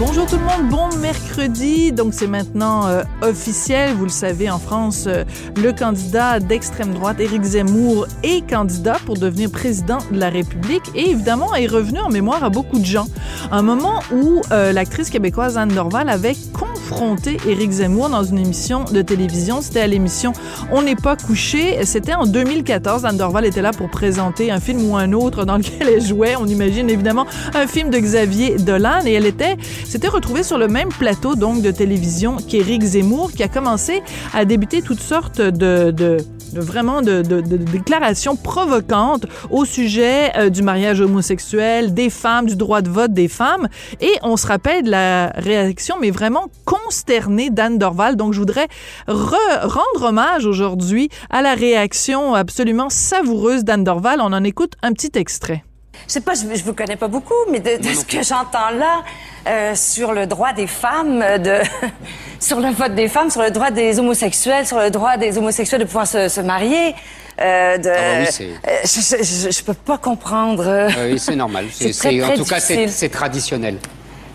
Bonjour tout le monde, bon mercredi. Donc c'est maintenant euh, officiel, vous le savez, en France, euh, le candidat d'extrême droite, Éric Zemmour, est candidat pour devenir président de la République et évidemment est revenu en mémoire à beaucoup de gens. Un moment où euh, l'actrice québécoise Anne Dorval avait confronté Éric Zemmour dans une émission de télévision. C'était à l'émission On n'est pas couché. C'était en 2014. Anne Dorval était là pour présenter un film ou un autre dans lequel elle jouait. On imagine évidemment un film de Xavier Dolan et elle était s'était retrouvée sur le même plateau donc de télévision qu'Éric Zemmour qui a commencé à débuter toutes sortes de, de vraiment de, de, de, déclarations provocantes au sujet euh, du mariage homosexuel, des femmes, du droit de vote des femmes. Et on se rappelle de la réaction, mais vraiment consternée d'Anne Dorval. Donc, je voudrais rendre hommage aujourd'hui à la réaction absolument savoureuse d'Anne Dorval. On en écoute un petit extrait. Je sais pas, je, je vous connais pas beaucoup, mais de, de ce que j'entends là euh, sur le droit des femmes, de sur le vote des femmes, sur le droit des homosexuels, sur le droit des homosexuels de pouvoir se, se marier. Euh, de, Ah bah oui, euh, je, je peux pas comprendre. euh, Euh, oui, c'est normal. C'est très, en tout cas, c'est traditionnel.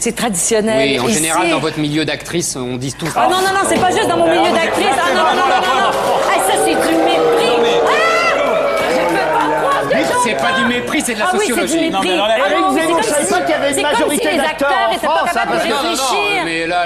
C'est traditionnel. Oui, en général, dans votre milieu d'actrice, on dit tout. Ah non, non, non, c'est pas juste dans mon milieu d'actrice. Ah non, non, non, non, non, C'est pas du mépris, c'est de la Ah oui, c'est du sociologie. mépris. alors, non, mais Zemmour, c'est je comme savais pas si- qu'il y avait une majorité si d'acteurs acteurs en pas France, hein, de Non, non, réfléchir. mais là,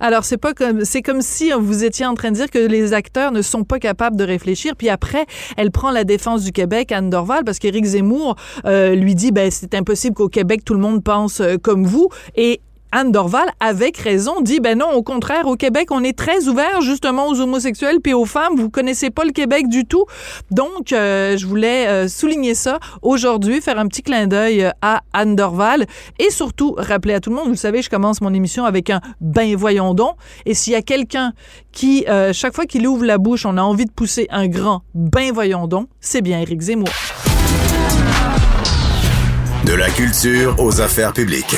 Alors, c'est pas comme, c'est comme si vous étiez en train de dire que les acteurs ne sont pas capables de réfléchir. Puis après, elle prend la défense du Québec, Anne Dorval, parce qu'Éric Zemmour euh, lui dit, ben, c'est impossible qu'au Québec, tout le monde pense euh, comme vous. Et Anne Dorval, avec raison, dit ben non, au contraire, au Québec, on est très ouvert justement aux homosexuels puis aux femmes. Vous connaissez pas le Québec du tout, donc euh, je voulais euh, souligner ça aujourd'hui, faire un petit clin d'œil euh, à Anne Dorval et surtout rappeler à tout le monde. Vous le savez, je commence mon émission avec un ben voyons donc. Et s'il y a quelqu'un qui, chaque fois qu'il ouvre la bouche, on a envie de pousser un grand ben voyons donc, c'est bien Éric Zemmour. De la culture aux affaires publiques.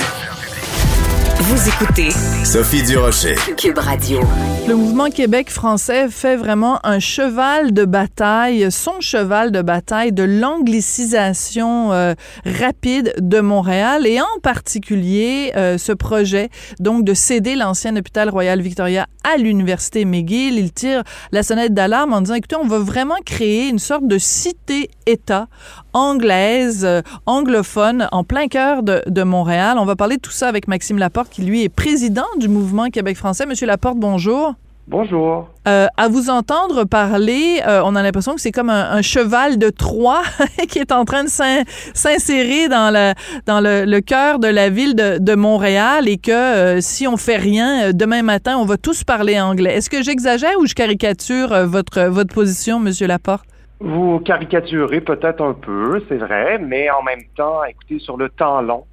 Vous écoutez Sophie Durocher. Cube Radio. Le mouvement Québec français fait vraiment un cheval de bataille, son cheval de bataille de l'anglicisation euh, rapide de Montréal et en particulier euh, ce projet donc de céder l'ancien hôpital Royal Victoria à l'université McGill. Il tire la sonnette d'alarme en disant écoutez, on va vraiment créer une sorte de cité-État anglaise, euh, anglophone, en plein cœur de, de Montréal. On va parler de tout ça avec Maxime Laporte, qui lui est président du mouvement Québec français. Monsieur Laporte, bonjour. Bonjour. Euh, à vous entendre parler, euh, on a l'impression que c'est comme un, un cheval de Troie qui est en train de s'in- s'insérer dans, le, dans le, le cœur de la ville de, de Montréal et que euh, si on fait rien, demain matin, on va tous parler anglais. Est-ce que j'exagère ou je caricature votre, votre position, Monsieur Laporte? Vous caricaturez peut-être un peu, c'est vrai, mais en même temps, écoutez, sur le temps long,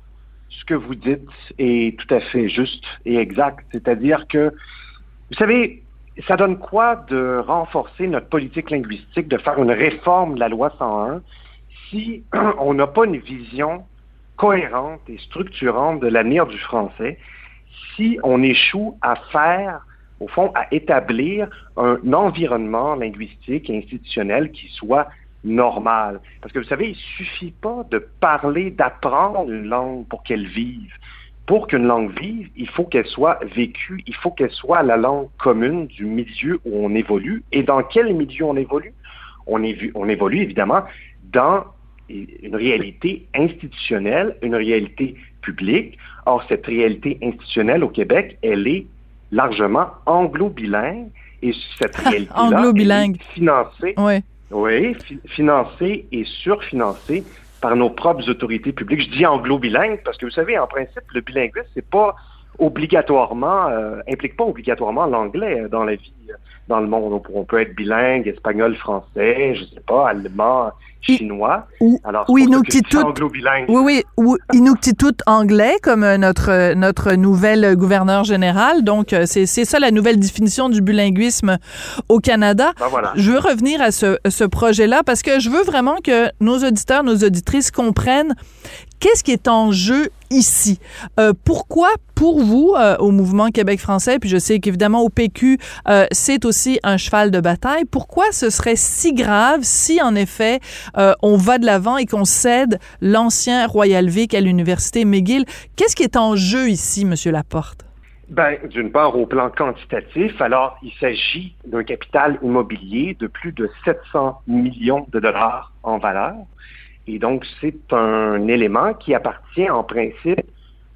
ce que vous dites est tout à fait juste et exact. C'est-à-dire que, vous savez, ça donne quoi de renforcer notre politique linguistique, de faire une réforme de la loi 101 si on n'a pas une vision cohérente et structurante de l'avenir du français, si on échoue à faire au fond, à établir un environnement linguistique et institutionnel qui soit normal. Parce que vous savez, il suffit pas de parler, d'apprendre une langue pour qu'elle vive. Pour qu'une langue vive, il faut qu'elle soit vécue, il faut qu'elle soit la langue commune du milieu où on évolue. Et dans quel milieu on évolue? On, évolue évidemment dans une réalité institutionnelle, une réalité publique. Or, cette réalité institutionnelle au Québec, elle est largement anglo-bilingue et cette réalité-là est financée, Oui. Oui, fi- financée et surfinancée par nos propres autorités publiques. Je dis anglo-bilingue parce que vous savez, en principe, le bilinguisme, c'est pas obligatoirement, euh, implique pas obligatoirement l'anglais euh, dans la vie, euh, dans le monde. On peut être bilingue, espagnol, français, je sais pas, allemand, chinois. Ou, Alors, ou anglo-bilingue. Oui, oui, ou Inuktitut anglais, comme notre, notre nouvelle gouverneur général. Donc, c'est ça la nouvelle définition du bilinguisme au Canada. Ben voilà. Je veux revenir à ce, ce projet-là parce que je veux vraiment que nos auditeurs, nos auditrices comprennent qu'est-ce qui est en jeu ici? Euh, pourquoi, pour vous, euh, au mouvement Québec français, puis je sais qu'évidemment au PQ, euh, c'est aussi un cheval de bataille, pourquoi ce serait si grave si, en effet, on va de l'avant et qu'on cède l'ancien Royal Vic à l'Université McGill? Qu'est-ce qui est en jeu ici, Monsieur Laporte? Ben, d'une part, au plan quantitatif, alors il s'agit d'un capital immobilier de plus de 700 millions de dollars en valeur. Et donc, c'est un élément qui appartient en principe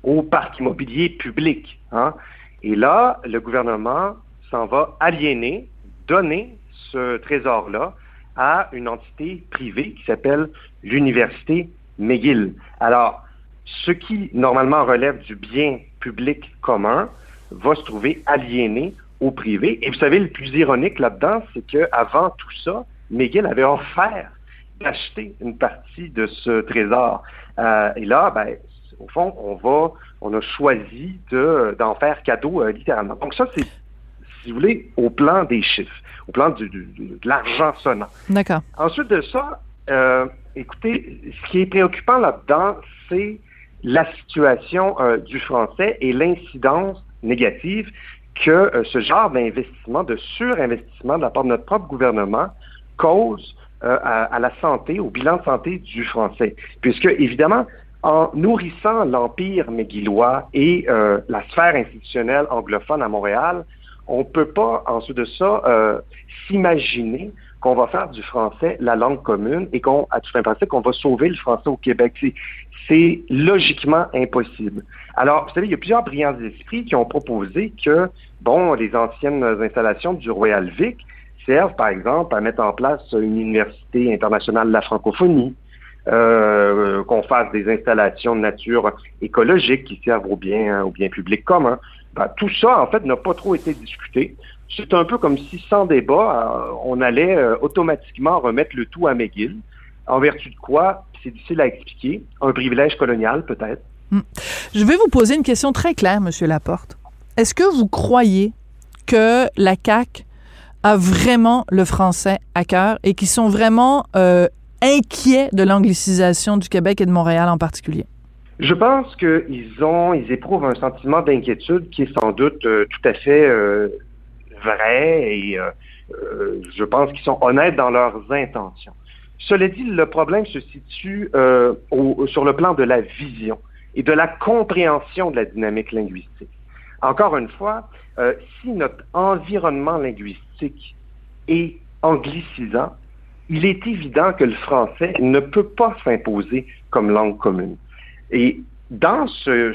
au parc immobilier public. Hein. Et là, le gouvernement s'en va aliéner, donner ce trésor-là à une entité privée qui s'appelle l'Université McGill. Alors, ce qui normalement relève du bien public commun va se trouver aliéné au privé. Et vous savez, le plus ironique là-dedans, c'est qu'avant tout ça, McGill avait offert d'acheter une partie de ce trésor. Euh, et là, ben, au fond, on va, on a choisi de, d'en faire cadeau euh, littéralement. Donc ça, c'est, si vous voulez, au plan des chiffres, au plan du, de l'argent sonnant. D'accord. Ensuite de ça, euh, écoutez, ce qui est préoccupant là-dedans, c'est la situation du français et l'incidence négative que ce genre d'investissement, de surinvestissement de la part de notre propre gouvernement cause euh, à, la santé, au bilan de santé du français. Puisque, évidemment, en nourrissant l'empire méguilois et euh, la sphère institutionnelle anglophone à Montréal, on ne peut pas, ensuite de ça, euh, s'imaginer qu'on va faire du français la langue commune et qu'on, à tout fin qu'on va sauver le français au Québec. C'est logiquement impossible. Alors, vous savez, il y a plusieurs brillants esprits qui ont proposé que, bon, les anciennes installations du Royal Vic servent, par exemple, à mettre en place une université internationale de la francophonie, euh, qu'on fasse des installations de nature écologique qui servent au bien, bien public commun. Ben, tout ça, en fait, n'a pas trop été discuté. C'est un peu comme si, sans débat, euh, on allait euh, automatiquement remettre le tout à McGill, en vertu de quoi, c'est difficile à expliquer, un privilège colonial peut-être. Hmm. Je vais vous poser une question très claire, Monsieur Laporte. Est-ce que vous croyez que la CAQ a vraiment le français à cœur et qui sont vraiment euh, inquiets de l'anglicisation du Québec et de Montréal en particulier? Je pense qu'ils ont, ils éprouvent un sentiment d'inquiétude qui est sans doute euh, tout à fait euh, vrai et je pense qu'ils sont honnêtes dans leurs intentions. Cela dit, le problème se situe sur le plan de la vision et de la compréhension de la dynamique linguistique. Encore une fois, si notre environnement linguistique et anglicisant, il est évident que le français ne peut pas s'imposer comme langue commune. Et dans ce,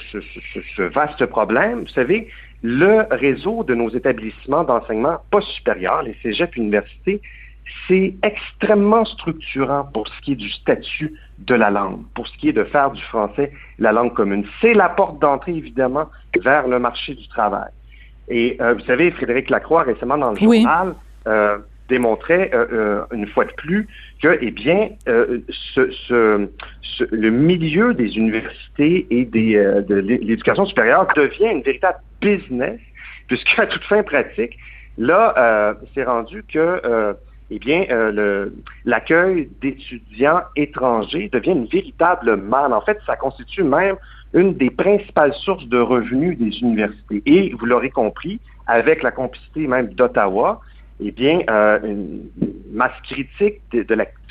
vaste problème, vous savez, le réseau de nos établissements d'enseignement post-supérieur, les cégeps universités, c'est extrêmement structurant pour ce qui est du statut de la langue, pour ce qui est de faire du français la langue commune. C'est la porte d'entrée, évidemment, vers le marché du travail. Et euh, vous savez, Frédéric Lacroix, récemment dans le journal, euh, démontrait euh, une fois de plus que, eh bien, ce, le milieu des universités et des, de l'éducation supérieure devient une véritable business, puisqu'à toute fin pratique, là, c'est rendu que eh bien, l'accueil d'étudiants étrangers devient une véritable manne. En fait, ça constitue même une des principales sources de revenus des universités. Et vous l'aurez compris, avec la complicité même d'Ottawa, eh bien, euh, une masse critique de,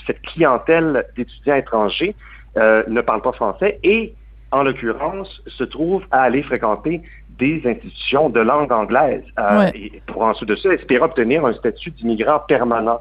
cette clientèle d'étudiants étrangers euh, ne parle pas français et, en l'occurrence, se trouve à aller fréquenter des institutions de langue anglaise euh, Ouais. et pour ensuite de ça espérer obtenir un statut d'immigrant permanent.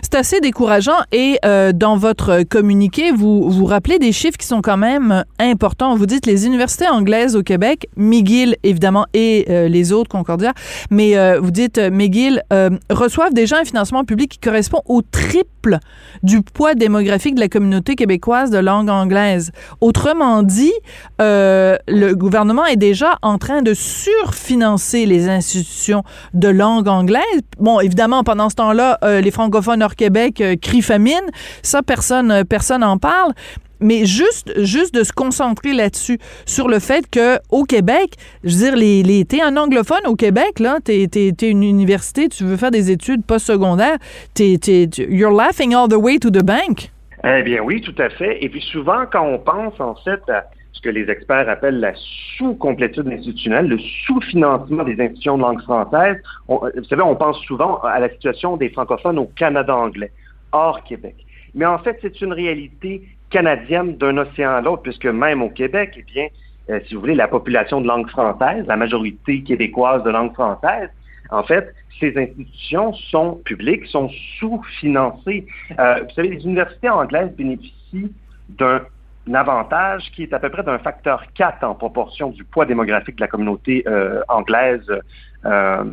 C'est assez décourageant et euh, dans votre communiqué, vous vous rappelez des chiffres qui sont quand même importants. Vous dites les universités anglaises au Québec, McGill évidemment et euh, les autres Concordia, mais euh, vous dites McGill reçoivent déjà un financement public qui correspond au triple du poids démographique de la communauté québécoise de langue anglaise. Autrement dit, le gouvernement est déjà en train de surfinancer les institutions de langue anglaise. Bon, évidemment, pendant ce temps-là, euh, les francophones hors Québec euh, crient famine. Ça, personne, euh, personne en parle. Mais juste, juste de se concentrer là-dessus, sur le fait que au Québec, je veux dire, les, les, t'es un anglophone au Québec, là, t'es, t'es, t'es une université, tu veux faire des études postsecondaires, t'es, t'es, you're laughing all the way to the bank. Eh bien oui, tout à fait. Et puis souvent, quand on pense en fait à ce que les experts appellent la sous-complétude institutionnelle, le sous-financement des institutions de langue française, on- vous savez, on pense souvent à la situation des francophones au Canada anglais, hors Québec. Mais en fait, c'est une réalité canadienne d'un océan à l'autre, puisque même au Québec, eh bien, euh, si vous voulez, la population de langue française, la majorité québécoise de langue française, en fait, ces institutions sont publiques, sont sous-financées. Euh, vous savez, les universités anglaises bénéficient d'un avantage qui est à peu près d'un facteur 4 en proportion du poids démographique de la communauté euh, anglaise euh,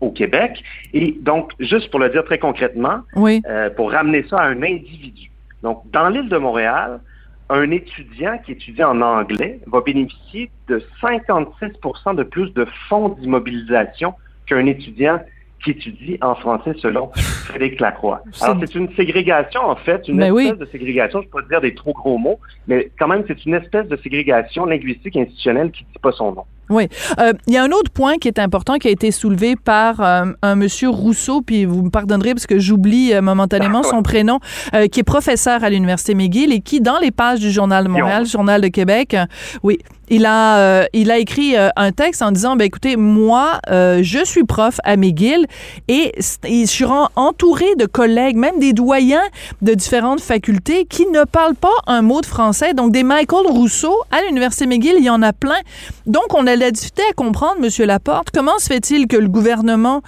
au Québec. Et donc, juste pour le dire très concrètement, Oui. euh, pour ramener ça à un individu. Donc, dans l'île de Montréal, un étudiant qui étudie en anglais va bénéficier de 56% de plus de fonds d'immobilisation qu'un étudiant qui étudie en français selon Frédéric Lacroix. Alors, c'est une ségrégation, en fait, une Ben espèce oui. de ségrégation, je peux pas dire des trop gros mots, mais quand même, c'est une espèce de ségrégation linguistique institutionnelle qui ne dit pas son nom. Oui. Euh, Il y a un autre point qui est important qui a été soulevé par euh, un monsieur Rousseau, puis vous me pardonnerez parce que j'oublie euh, momentanément son prénom, euh, qui est professeur à l'Université McGill et qui, dans les pages du Journal de Montréal, Journal de Québec, oui, il a, euh, il a écrit euh, un texte en disant, ben écoutez, moi, euh, je suis prof à McGill et je suis entouré de collègues, même des doyens de différentes facultés qui ne parlent pas un mot de français. Donc, des Michael Rousseau à l'Université McGill, il y en a plein. Donc, on a la difficulté à comprendre, Monsieur Laporte, comment se fait-il que le gouvernement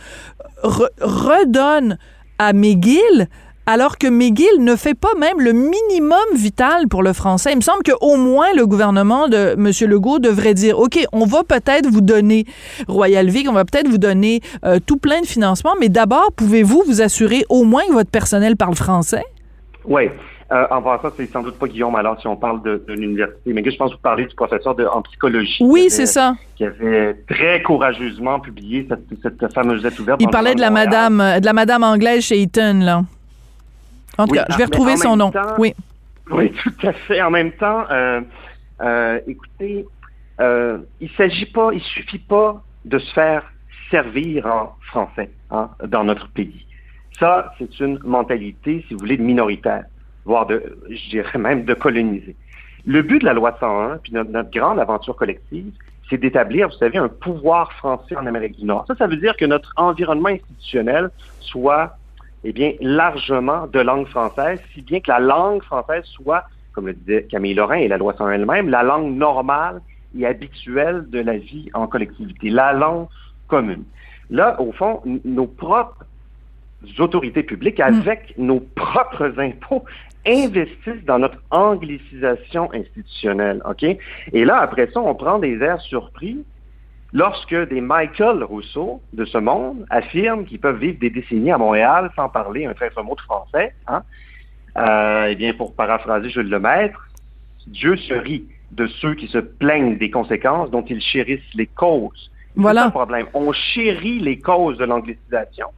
re- redonne à McGill alors que McGill ne fait pas même le minimum vital pour le français. Il me semble qu'au moins le gouvernement de M. Legault devrait dire, OK, on va peut-être vous donner Royal Vic, on va peut-être vous donner euh, tout plein de financements, mais d'abord, pouvez-vous vous assurer au moins que votre personnel parle français? Oui. Euh, en passant, c'est sans doute pas Guillaume alors si on parle de, de l'université. Mais je pense que vous parlez du professeur de, en psychologie. Oui, c'est ça. Qui avait très courageusement publié cette, cette fameuse lettre ouverte. Il parlait de la Montréal. madame, de la madame anglaise chez Eton, là. En tout Oui, cas, je vais mais retrouver son nom. temps- Oui. Oui, tout à fait. En même temps, euh, euh, écoutez, euh, il s'agit pas, il suffit pas de se faire servir en français hein, dans notre pays. Ça, c'est une mentalité, si vous voulez, de minoritaire, voire de, je dirais même de coloniser. Le but de la loi 101, puis notre, notre grande aventure collective, c'est d'établir, vous savez, un pouvoir français en Amérique du Nord. Ça, ça veut dire que notre environnement institutionnel soit eh bien, largement de langue française, si bien que la langue française soit, comme le disait Camille Lorrain et la loi 101 elle-même, la langue normale et habituelle de la vie en collectivité, la langue commune. Là, au fond, nos propres autorités publiques, avec nos propres impôts, investissent dans notre anglicisation institutionnelle, OK? Et là, après ça, on prend des airs surpris lorsque des Michael Rousseau de ce monde affirment qu'ils peuvent vivre des décennies à Montréal sans parler un très mot de français, hein? Euh, eh bien, pour paraphraser Jules Lemaître, Dieu se rit de ceux qui se plaignent des conséquences dont ils chérissent les causes. Voilà. C'est problème. On chérit les causes de l'anglicisation,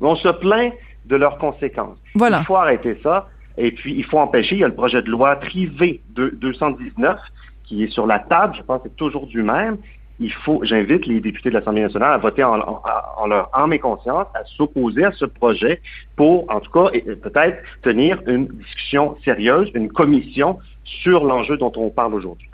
mais on se plaint de leurs conséquences. Voilà. Il faut arrêter ça. Et puis, il faut empêcher. Il y a le projet de loi Trivé de 219 qui est sur la table. Je pense que c'est toujours du même. Il faut, j'invite les députés de l'Assemblée nationale à voter en, en, en leur âme et conscience, à s'opposer à ce projet pour, en tout cas, peut-être tenir une discussion sérieuse, une commission sur l'enjeu dont on parle aujourd'hui.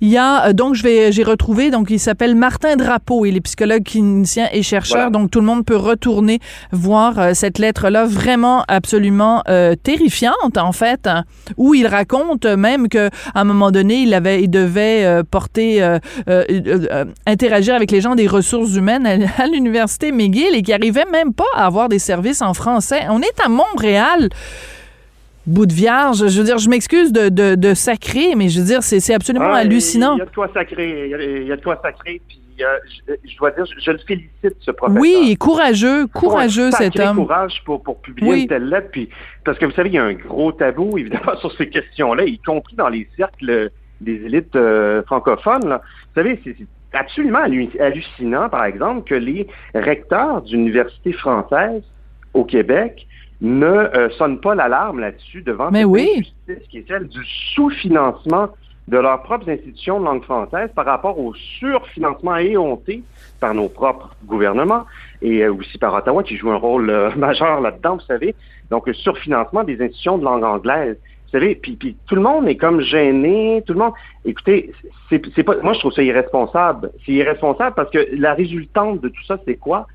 Il y a, euh, donc, je vais, j'ai retrouvé, donc, il s'appelle Martin Drapeau. Il est psychologue clinicien et chercheur. Donc, tout le monde peut retourner voir euh, cette lettre-là, vraiment absolument euh, terrifiante, en fait, hein, où il raconte même que à un moment donné, il avait, il devait porter, interagir avec les gens des ressources humaines à, à l'université McGill et qui arrivait même pas à avoir des services en français. On est à Montréal bout de vierge. Je veux dire, je m'excuse de, de, de, sacrer, mais je veux dire, c'est absolument Ah, hallucinant. Il y a de quoi sacrer. Il y a, de quoi sacrer. Puis, euh, je, je dois dire, je, je le félicite, ce professeur. Oui, courageux, courageux cet homme. courage pour, pour publier Oui. une telle lettre. Puis, parce que vous savez, il y a un gros tabou, évidemment, sur ces questions-là, y compris dans les cercles des élites euh, francophones. là. Vous savez, c'est absolument hallu- hallucinant, par exemple, que les recteurs d'universités françaises au Québec ne euh, sonnent pas l'alarme là-dessus devant Mais cette oui. injustice qui est celle du sous-financement de leurs propres institutions de langue française par rapport au surfinancement éhonté par nos propres gouvernements et euh, aussi par Ottawa qui joue un rôle euh, majeur là-dedans, vous savez. Donc, le surfinancement des institutions de langue anglaise. Vous savez, puis, puis tout le monde est comme gêné, tout le monde. Écoutez, c'est c'est pas. Moi, je trouve ça irresponsable. C'est irresponsable parce que la résultante de tout ça, c'est quoi?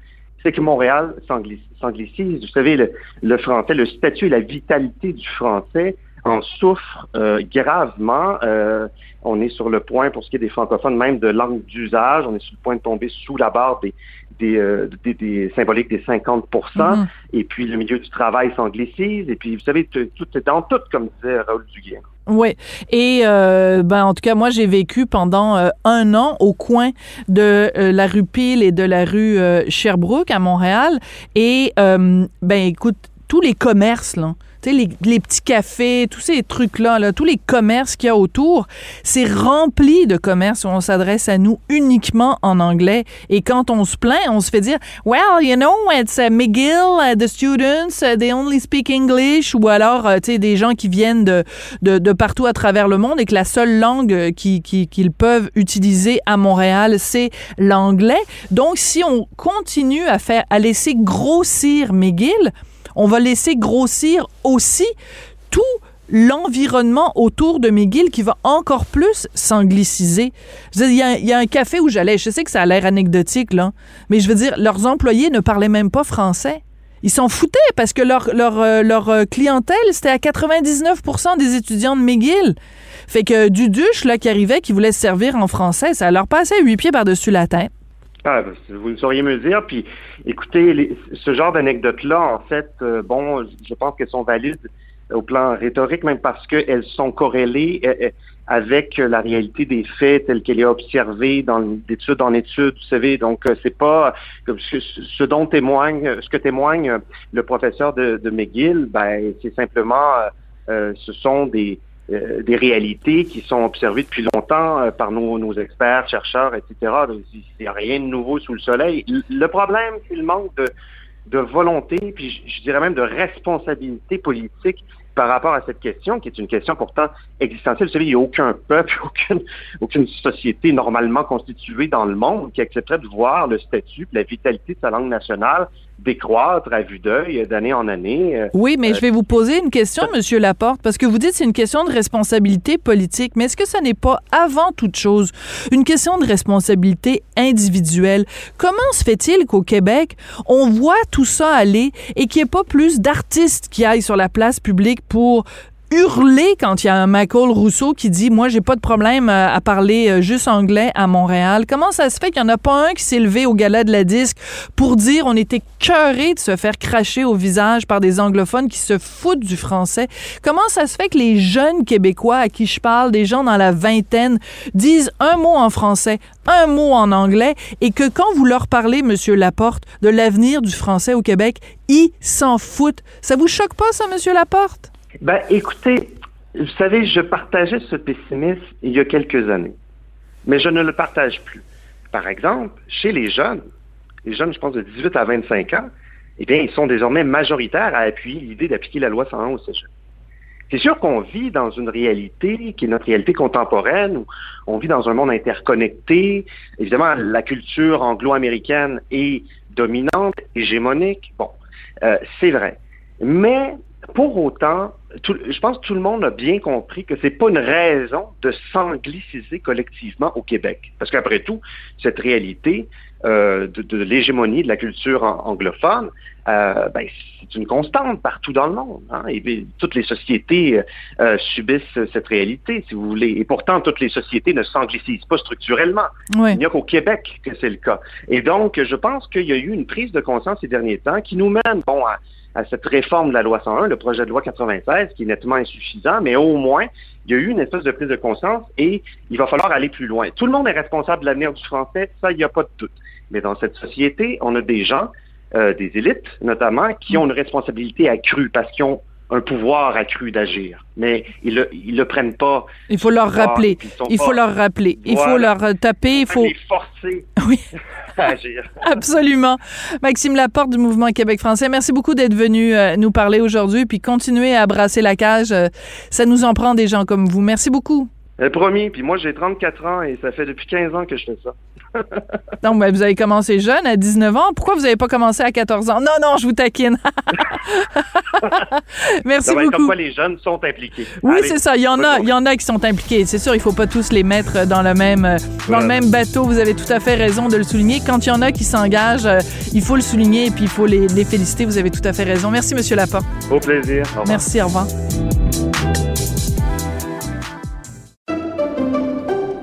C'est que Montréal s'angli- s'anglicise. Vous savez, le, le français, le statut et la vitalité du français en souffrent euh, gravement. Euh, on est sur le point, pour ce qui est des francophones, même de langue d'usage, on est sur le point de tomber sous la barre des, des, euh, des, des symboliques des 50 Mhm. Et puis, le milieu du travail s'anglicise. Et puis, vous savez, tout est dans tout, comme disait Raoul Duguay. Oui. Et euh, ben en tout cas, moi j'ai vécu pendant euh, un an au coin de euh, la rue Peel et de la rue euh, Sherbrooke à Montréal. Et euh, ben écoute, tous les commerces là. Les, les petits cafés, tous ces trucs-là, là, tous les commerces qu'il y a autour, c'est rempli de commerces où on s'adresse à nous uniquement en anglais. Et quand on se plaint, on se fait dire, well, you know, it's uh, McGill, uh, the students, uh, they only speak English, ou alors, euh, tu sais, des gens qui viennent de, de, de partout à travers le monde et que la seule langue euh, qui- qui- qu'ils peuvent utiliser à Montréal, c'est l'anglais. Donc, si on continue à faire, à laisser grossir McGill, on va laisser grossir aussi tout l'environnement autour de McGill qui va encore plus s'angliciser. Il y a un café où j'allais, je sais que ça a l'air anecdotique, là, mais je veux dire, leurs employés ne parlaient même pas français. Ils s'en foutaient parce que leur, leur, euh, leur euh, clientèle, c'était à 99% des étudiants de McGill. Fait que Duduche, là, qui arrivait, qui voulait se servir en français, ça leur passait huit pieds par-dessus la tête. Ah, ben, vous sauriez me dire. Puis, écoutez, ce genre d'anecdotes-là, en fait, euh, bon, je pense qu'elles sont valides au plan rhétorique, même parce qu'elles sont corrélées euh, euh, avec la réalité des faits telle qu'elle est observée dans d'étude en étude, vous savez. Donc, c'est pas ce, dont témoigne, ce que témoigne le professeur de, McGill, ben, c'est simplement, ce sont des euh, des réalités qui sont observées depuis longtemps euh, par nos, experts, chercheurs, etc. Il n'y a rien de nouveau sous le soleil. Le- problème, c'est le manque de, de volonté, puis je, je dirais même de responsabilité politique par rapport à cette question, qui est une question pourtant existentielle. Vous savez, il n'y a aucun peuple, aucune, aucune société normalement constituée dans le monde qui accepterait de voir le statut, la vitalité de sa langue nationale décroître à vue d'œil d'année en année. Euh, Oui, mais je vais vous poser une question, Monsieur Laporte, parce que vous dites que c'est une question de responsabilité politique, mais est-ce que ça n'est pas avant toute chose une question de responsabilité individuelle? Comment se fait-il qu'au Québec, on voit tout ça aller et qu'il n'y ait pas plus d'artistes qui aillent sur la place publique pour hurler quand il y a un Michael Rousseau qui dit moi j'ai pas de problème euh, à parler euh, juste anglais à Montréal. Comment ça se fait qu'il y en a pas un qui s'est levé au gala de la disque pour dire on était cœuré de se faire cracher au visage par des anglophones qui se foutent du français? Comment ça se fait que les jeunes québécois à qui je parle, des gens dans la vingtaine disent un mot en français, un mot en anglais et que quand vous leur parlez monsieur Laporte de l'avenir du français au Québec, ils s'en foutent? Ça vous choque pas ça monsieur Laporte? Ben, écoutez, vous savez, je partageais ce pessimisme il y a quelques années, mais je ne le partage plus. Par exemple, chez les jeunes, les jeunes, je pense, de 18 à 25 ans, eh bien, ils sont désormais majoritaires à appuyer l'idée d'appliquer la loi 101 au cégep. C'est sûr qu'on vit dans une réalité qui est notre réalité contemporaine, où on vit dans un monde interconnecté. Évidemment, la culture anglo-américaine est dominante, hégémonique. Bon, euh, c'est vrai. Mais pour autant, tout- je pense que tout le monde a bien compris que c'est pas une raison de s'angliciser collectivement au Québec. Parce qu'après tout, cette réalité euh, de, de l'hégémonie de la culture an- anglophone, euh, ben, c'est une constante partout dans le monde. hein. Et toutes les sociétés euh, subissent cette réalité, si vous voulez. Et pourtant, toutes les sociétés ne s'anglicisent pas structurellement. Ouais. Il n'y a qu'au Québec que c'est le cas. Et donc, je pense qu'il y a eu une prise de conscience ces derniers temps qui nous mène, bon, à, à cette réforme de la loi 101, le projet de loi 96, qui est nettement insuffisant, mais au moins, il y a eu une espèce de prise de conscience et il va falloir aller plus loin. Tout le monde est responsable de l'avenir du français, ça, il n'y a pas de doute. Mais dans cette société, on a des gens, euh, des élites notamment, qui ont une responsabilité accrue parce un pouvoir accru d'agir. Mais ils le, ils le prennent pas. Il faut leur Pouvoir, rappeler. Il faut pas- leur rappeler. Il faut leur taper. Il faut. les forcer Oui. à agir. Absolument. Maxime Laporte du Mouvement Québec français, merci beaucoup d'être venu euh, nous parler aujourd'hui, puis continuer à brasser la cage. euh, ça nous en prend des gens comme vous. Merci beaucoup. Euh, promis, puis moi j'ai 34 ans et ça fait depuis 15 ans que je fais ça. Donc, ben, vous avez commencé jeune, à 19 ans. Pourquoi vous n'avez pas commencé à 14 ans? Non, non, je vous taquine. merci va être beaucoup. comme quoi les jeunes sont impliqués. Oui, c'est ça. Il y en a, il y en a qui sont impliqués. C'est sûr, il faut pas tous les mettre dans le même, euh, dans le même bateau. Vous avez tout à fait raison de le souligner. Quand il y en a qui s'engagent, euh, il faut le souligner et puis il faut les, les féliciter. Vous avez tout à fait raison. Merci, Monsieur Laporte. Au plaisir. Au revoir. Merci. Au revoir.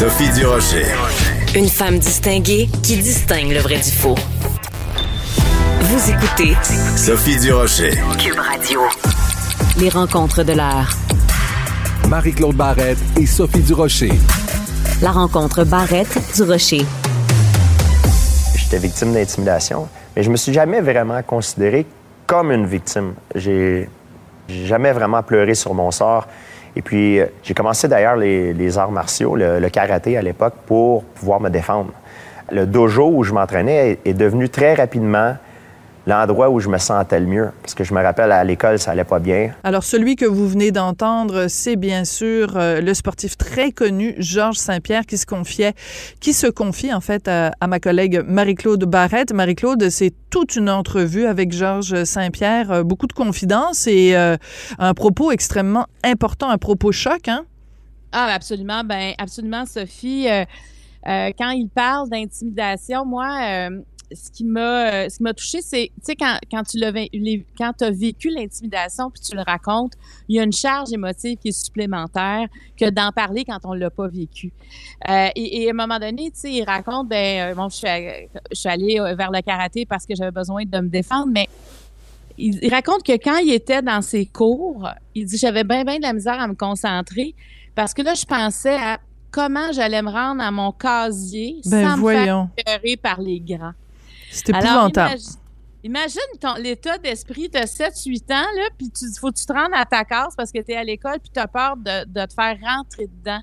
Sophie Durocher. Une femme distinguée qui distingue le vrai du faux. Vous écoutez Sophie Durocher. Cube Radio. Les rencontres de l'heure. Marie-Claude Barrette et Sophie Durocher. La rencontre Barrette du Rocher. J'étais victime d'intimidation, mais je me suis jamais vraiment considéré comme une victime. J'ai jamais vraiment pleuré sur mon sort. Et puis, euh, j'ai commencé d'ailleurs les, arts martiaux, le, karaté à l'époque, pour pouvoir me défendre. Le dojo où je m'entraînais est devenu très rapidement l'endroit où je me sentais le mieux. Parce que je me rappelle, à l'école, ça allait pas bien. Alors, celui que vous venez d'entendre, c'est bien sûr euh, le sportif très connu, Georges Saint-Pierre, qui se confiait, qui se confie en fait à, à ma collègue Marie-Claude Barrette. Marie-Claude, c'est toute une entrevue avec Georges Saint-Pierre, euh, beaucoup de confidences et euh, un propos extrêmement important, un propos choc, hein? Ah, absolument. Ben, absolument, Sophie. Euh, euh, quand il parle d'intimidation, moi, euh, ce qui m'a, euh, ce qui m'a touché, c'est, tu sais, quand, quand tu l'as, quand as vécu l'intimidation puis tu le racontes, il y a une charge émotive qui est supplémentaire que d'en parler quand on l'a pas vécu. Euh, et, et à un moment donné, tu sais, il raconte, ben, euh, bon, je suis, à- je suis allée euh, vers le karaté parce que j'avais besoin de me défendre, mais il, il raconte que quand il était dans ses cours, il dit j'avais bien bien de la misère à me concentrer parce que là je pensais à comment j'allais me rendre à mon casier Ben, sans me voyons. faire écœurer par les grands. Alors, épouvantable. imagi- Imagine ton, l'état d'esprit de 7-8 ans, là, puis tu faut que tu te rendes à ta case parce que tu es à l'école, puis tu as peur de, de te faire rentrer dedans.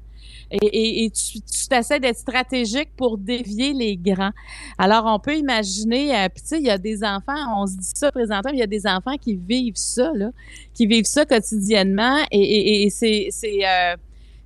Et, et, et tu, tu essaies d'être stratégique pour dévier les grands. Alors, on peut imaginer, euh, puis tu sais, il y a des enfants, on se dit ça présentement, mais il y a des enfants qui vivent ça, là, qui vivent ça quotidiennement, et c'est... c'est euh,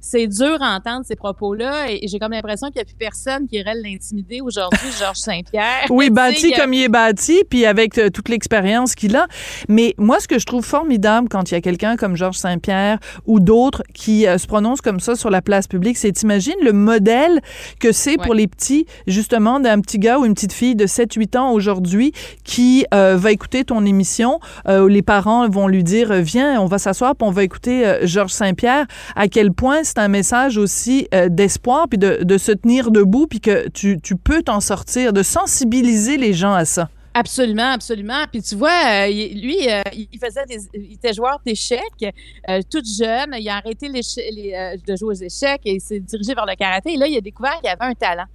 c'est dur à entendre ces propos-là et j'ai comme l'impression qu'il n'y a plus personne qui irait l'intimider aujourd'hui, Georges Saint-Pierre. Oui, bâti il y a- comme il est bâti, puis avec euh, toute l'expérience qu'il a. Mais moi, ce que je trouve formidable quand il y a quelqu'un comme Georges Saint-Pierre ou d'autres qui euh, se prononcent comme ça sur la place publique, c'est t'imagines le modèle que c'est pour les petits, justement, d'un petit gars ou une petite fille de 7-8 ans aujourd'hui qui euh, va écouter ton émission, où les parents vont lui dire, viens, on va s'asseoir, puis on va écouter Georges Saint-Pierre, à quel point c'est un message aussi euh, d'espoir, puis de, se tenir debout, puis que tu, tu peux t'en sortir, de sensibiliser les gens à ça. Absolument, absolument. Puis tu vois, euh, lui, euh, il faisait des, il était joueur d'échecs, toute jeune. Il a arrêté les, de jouer aux échecs et il s'est dirigé vers le karaté. Et là, il a découvert qu'il avait un talent.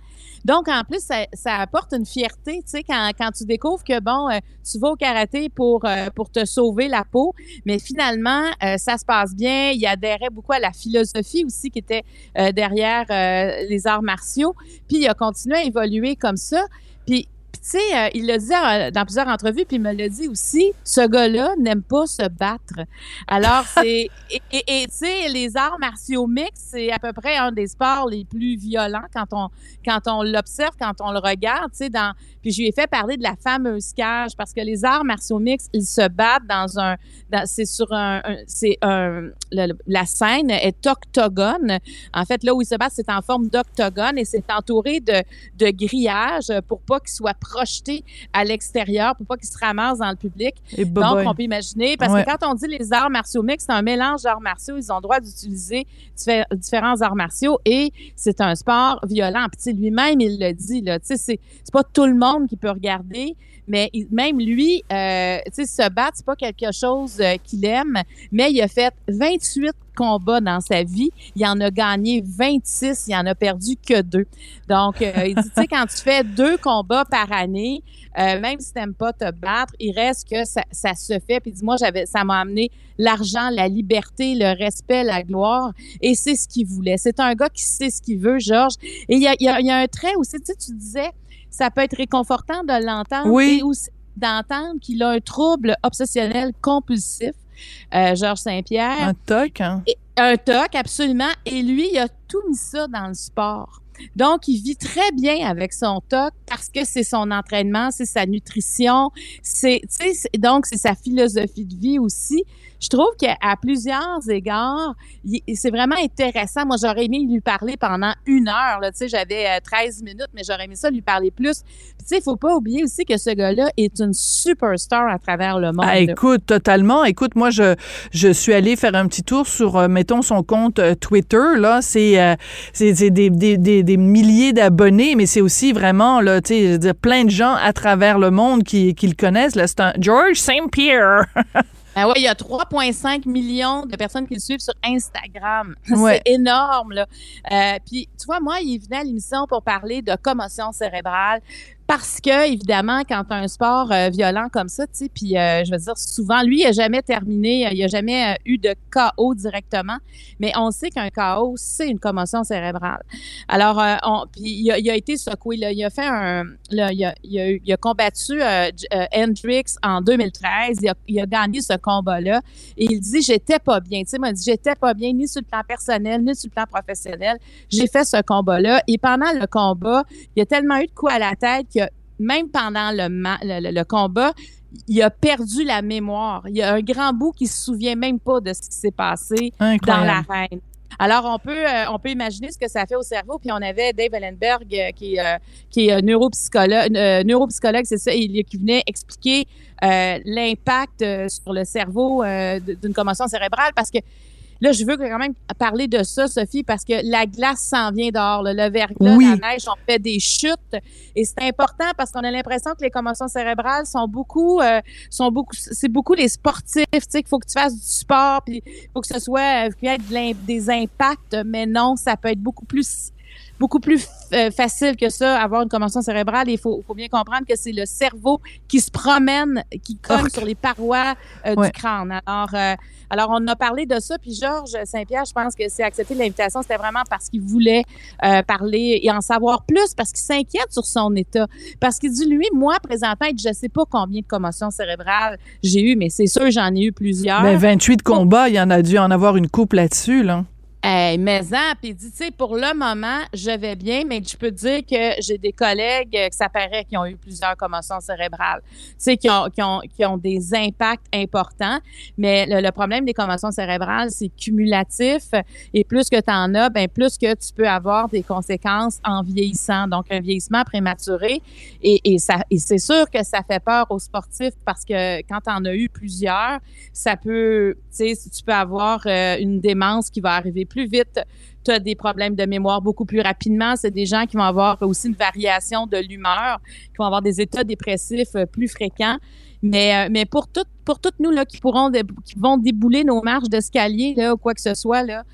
Donc, en plus, ça, apporte une fierté, tu sais, quand, tu découvres que, bon, euh, tu vas au karaté pour, euh, pour te sauver la peau, mais finalement, euh, ça se passe bien. Il adhérait beaucoup à la philosophie aussi qui était derrière les arts martiaux. Puis, il a continué à évoluer comme ça. Puis, puis, tu sais, euh, il l'a dit euh, dans plusieurs entrevues, puis il me l'a dit aussi, ce gars-là n'aime pas se battre. Alors, c'est... et, tu sais, les arts martiaux mixtes, c'est à peu près un des sports les plus violents quand on, quand on l'observe, quand on le regarde, tu sais, dans... Puis je lui ai fait parler de la fameuse cage, parce que les arts martiaux mixtes, ils se battent dans un... dans- c'est sur un... un- c'est un... le- la scène est octogone. En fait, là où ils se battent, c'est en forme d'octogone et c'est entouré de, de grillages pour pas qu'ils soient projetés à l'extérieur, pour pas qu'ils se ramassent dans le public. Et Donc, on peut imaginer, parce Ouais. que quand on dit les arts martiaux mixtes, c'est un mélange d'arts martiaux. Ils ont le droit d'utiliser diffé- différents arts martiaux et c'est un sport violent. Puis, lui-même, il le dit, là. Tu sais, c'est c'est pas tout le monde qui peut regarder, mais il- même lui, euh, tu sais, se battre, c'est pas quelque chose euh, qu'il aime, mais il a fait 28 combats dans sa vie. Il en a gagné 26, il en a perdu que deux. Donc, euh, il dit, tu sais, quand tu fais deux combats par année, euh, même si t'aimes pas te battre, il reste que ça, ça se fait. Puis dis-moi, j'avais, ça m'a amené l'argent, la liberté, le respect, la gloire, et c'est ce qu'il voulait. C'est un gars qui sait ce qu'il veut, Georges. Et il y a, il y a- il y a un trait aussi, tu sais, tu disais, ça peut être réconfortant de l'entendre Oui. et aussi d'entendre qu'il a un trouble obsessionnel compulsif. Euh, Georges Saint-Pierre. Un toc, hein? Et- un toc, absolument. Et lui, il a tout mis ça dans le sport. Donc, il vit très bien avec son toc parce que c'est son entraînement, c'est sa nutrition, c'est, tu sais, c'est- donc c'est sa philosophie de vie aussi. Je trouve qu'à plusieurs égards, c'est vraiment intéressant. Moi, j'aurais aimé lui parler pendant une heure. Là, tu sais, j'avais euh, 13 minutes, mais j'aurais aimé ça lui parler plus. Puis, tu sais, il faut pas oublier aussi que ce gars-là est une superstar à travers le monde. Ah, écoute, totalement. Écoute, moi, je, je suis allée faire un petit tour sur, euh, mettons, son compte euh, Twitter. Là, c'est euh, des, des, des, des milliers d'abonnés, mais c'est aussi vraiment, là, tu sais, plein de gens à travers le monde qui, qui le connaissent. Là, c'est un George St. Pierre. Ah ouais, il y a 3,5 millions de personnes qui le suivent sur Instagram. Ouais. C'est énorme, là. Euh, puis, tu vois, moi, il venait à l'émission pour parler de commotion cérébrale. Parce que, évidemment, quand un sport euh, violent comme ça, tu sais, puis euh, je veux dire, souvent, lui, il n'a jamais terminé, euh, il n'a jamais euh, eu de KO directement, mais on sait qu'un KO, c'est une commotion cérébrale. Alors, on, puis il a, il a été secoué, là, il a fait un, là, il, a, il, a, il a combattu Hendrix en 2013, il a, il a gagné ce combat-là, et il dit, j'étais pas bien, tu sais, il dit, j'étais pas bien, ni sur le plan personnel, ni sur le plan professionnel, j'ai fait ce combat-là, et pendant le combat, il a tellement eu de coups à la tête même pendant le, le, combat, il a perdu la mémoire. Il y a un grand bout qui se souvient même pas de ce qui s'est passé dans Incroyable. l'arène. Alors, on peut, euh, on peut imaginer ce que ça fait au cerveau. Puis, on avait Dave Ellenberg, euh, qui, est, euh, qui est neuropsychologue, neuropsychologue c'est ça, il, qui venait expliquer l'impact sur le cerveau d'une commotion cérébrale parce que Là, je veux quand même parler de ça, Sophie, parce que la glace s'en vient dehors. là. Le verglas, Oui. la neige, on fait des chutes. Et c'est important parce qu'on a l'impression que les commotions cérébrales sont beaucoup, euh, sont beaucoup, c'est beaucoup les sportifs, tu sais, qu'il faut que tu fasses du sport, puis il faut que ce soit, euh, qu'il y ait des impacts, mais non, ça peut être beaucoup plus beaucoup plus euh, facile que ça, avoir une commotion cérébrale. Il faut, faut bien comprendre que c'est le cerveau qui se promène, qui cogne Orc. sur les parois euh, Ouais. du crâne. Alors, euh, alors, on a parlé de ça. Puis Georges Saint-Pierre, je pense que c'est accepté l'invitation. C'était vraiment parce qu'il voulait parler et en savoir plus, parce qu'il s'inquiète sur son état. Parce qu'il dit, lui, moi, présentement, je ne sais pas combien de commotions cérébrales j'ai eu, mais c'est sûr, j'en ai eu plusieurs. Ben, 28 combats, il y en a dû en avoir une coupe là-dessus, là. Hey, mais en, puis il dit, tu sais, pour le moment, je vais bien, mais je peux te dire que j'ai des collègues euh, que ça paraît qui ont eu plusieurs commotions cérébrales, tu sais, qui ont, qui, ont, qui ont des impacts importants. Mais le, le problème des commotions cérébrales, c'est cumulatif. Et plus que tu en as, ben plus que tu peux avoir des conséquences en vieillissant. Donc, un vieillissement prématuré. Et, et, ça, et c'est sûr que ça fait peur aux sportifs parce que quand tu en as eu plusieurs, ça peut, tu sais, tu peux avoir euh, une démence qui va arriver plus vite. Tu as des problèmes de mémoire beaucoup plus rapidement. C'est des gens qui vont avoir aussi une variation de l'humeur, qui vont avoir des états dépressifs euh, plus fréquents. Mais, euh, mais pour, tout, pour toutes nous là, qui pourront qui vont débouler nos marches d'escalier là, ou quoi que ce soit, là,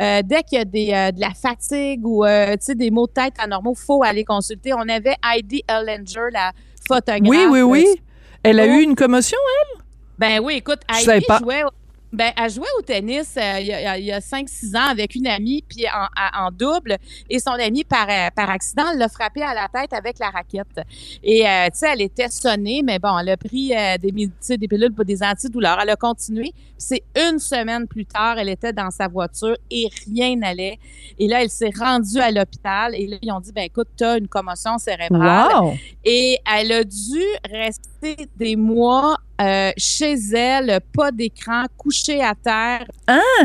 euh, dès qu'il y a des, euh, de la fatigue ou euh, des maux de tête anormaux, il faut aller consulter. On avait Heidi Ellinger, la photographe. Oui, oui, oui. Elle a Oh. eu une commotion, elle? Ben oui, écoute, Heidi jouait, ben, elle jouait au tennis euh, il y a, il y a 5-6 ans avec une amie, puis en, double, et son amie, par, euh, par accident, l'a frappée à la tête avec la raquette. Et, euh, tu sais, elle était sonnée, mais bon, elle a pris euh, des, des pilules pour des antidouleurs. Elle a continué. C'est une semaine plus tard, elle était dans sa voiture et rien n'allait. Et là, elle s'est rendue à l'hôpital, et là, ils ont dit, ben écoute, tu as une commotion cérébrale. Wow! Et elle a dû rester des mois euh, chez elle, pas d'écran, couchée à terre,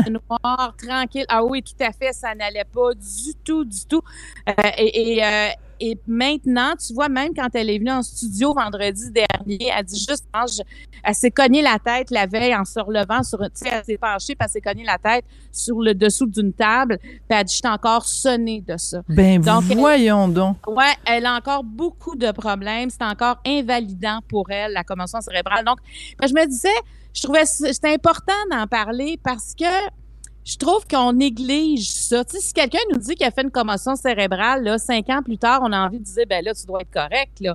noir, tranquille. Ah oui, tout à fait, ça n'allait pas du tout, du tout. Euh, et, et, euh, et maintenant, tu vois, même quand elle est venue en studio vendredi dernier, elle dit juste, je- elle s'est cognée la tête la veille en se relevant sur, tu sais, elle s'est penchée, puis elle s'est cognée la tête sur le dessous d'une table, puis elle dit, je suis encore sonnée de ça. Ben, Donc, elle- voyons donc. Ouais, elle a encore beaucoup de problèmes. C'est encore invalidant pour elle, la commotion cérébrale. Donc, ben, je me disais, je trouvais c'était important d'en parler parce que je trouve qu'on néglige ça. Si quelqu'un nous dit qu'il a fait une commotion cérébrale, là, cinq ans plus tard, on a envie de dire, ben là, tu dois être correct, là.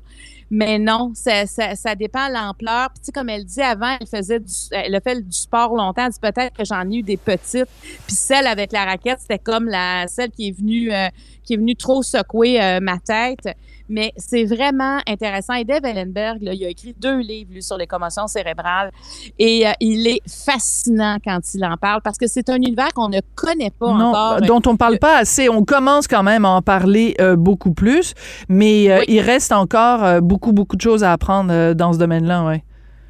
Mais non, ça, ça, ça dépend de l'ampleur. Puis, comme elle dit avant, elle faisait du, elle a fait du sport longtemps. Elle dit peut-être que j'en ai eu des petites. Puis celle avec la raquette, c'était comme la, celle qui est venue, euh, qui est venue trop secouer euh, ma tête. Mais c'est vraiment intéressant. Et Dave Ellenberg, là, il a écrit deux livres lui, sur les commotions cérébrales. Et euh, il est fascinant quand il en parle parce que c'est un univers qu'on ne connaît pas non, encore. dont on parle pas assez. On commence quand même à en parler euh, beaucoup plus, mais euh, il reste encore beaucoup, beaucoup de choses à apprendre dans ce domaine-là, ouais.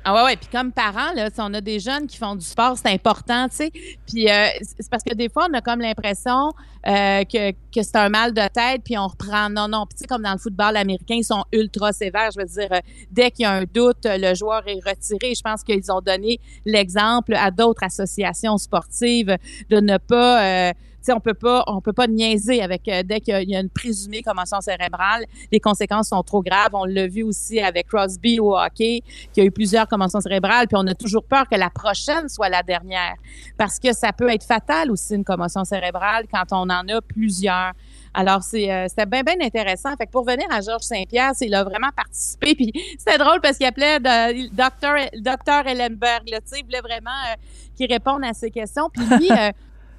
Ah ouais, ouais. Puis comme parents, là, sais, on a des jeunes qui font du sport, c'est important, tu sais. Puis euh, c'est parce que des fois, on a comme l'impression euh, que, que c'est un mal de tête, puis on reprend. Non, non. Puis tu sais, comme dans le football américain, ils sont ultra sévères. Je veux dire, euh, dès qu'il y a un doute, euh, le joueur est retiré. Je pense qu'ils ont donné l'exemple à d'autres associations sportives de ne pas. On peut pas, on peut pas niaiser avec euh, dès qu'il y a- une présumée commotion cérébrale, les conséquences sont trop graves. On l'a vu aussi avec Crosby au hockey, qui a eu plusieurs commotions cérébrales, puis on a toujours peur que la prochaine soit la dernière, parce que ça peut être fatal aussi une commotion cérébrale quand on en a plusieurs. Alors, c'est, euh, c'était bien, bien intéressant. Fait que pour venir à Georges Saint-Pierre, il a vraiment participé. Puis c'était drôle parce qu'il appelait docteur, docteur Ellenberg. Là, il voulait vraiment euh, qu'il réponde à ces questions. Puis lui, euh,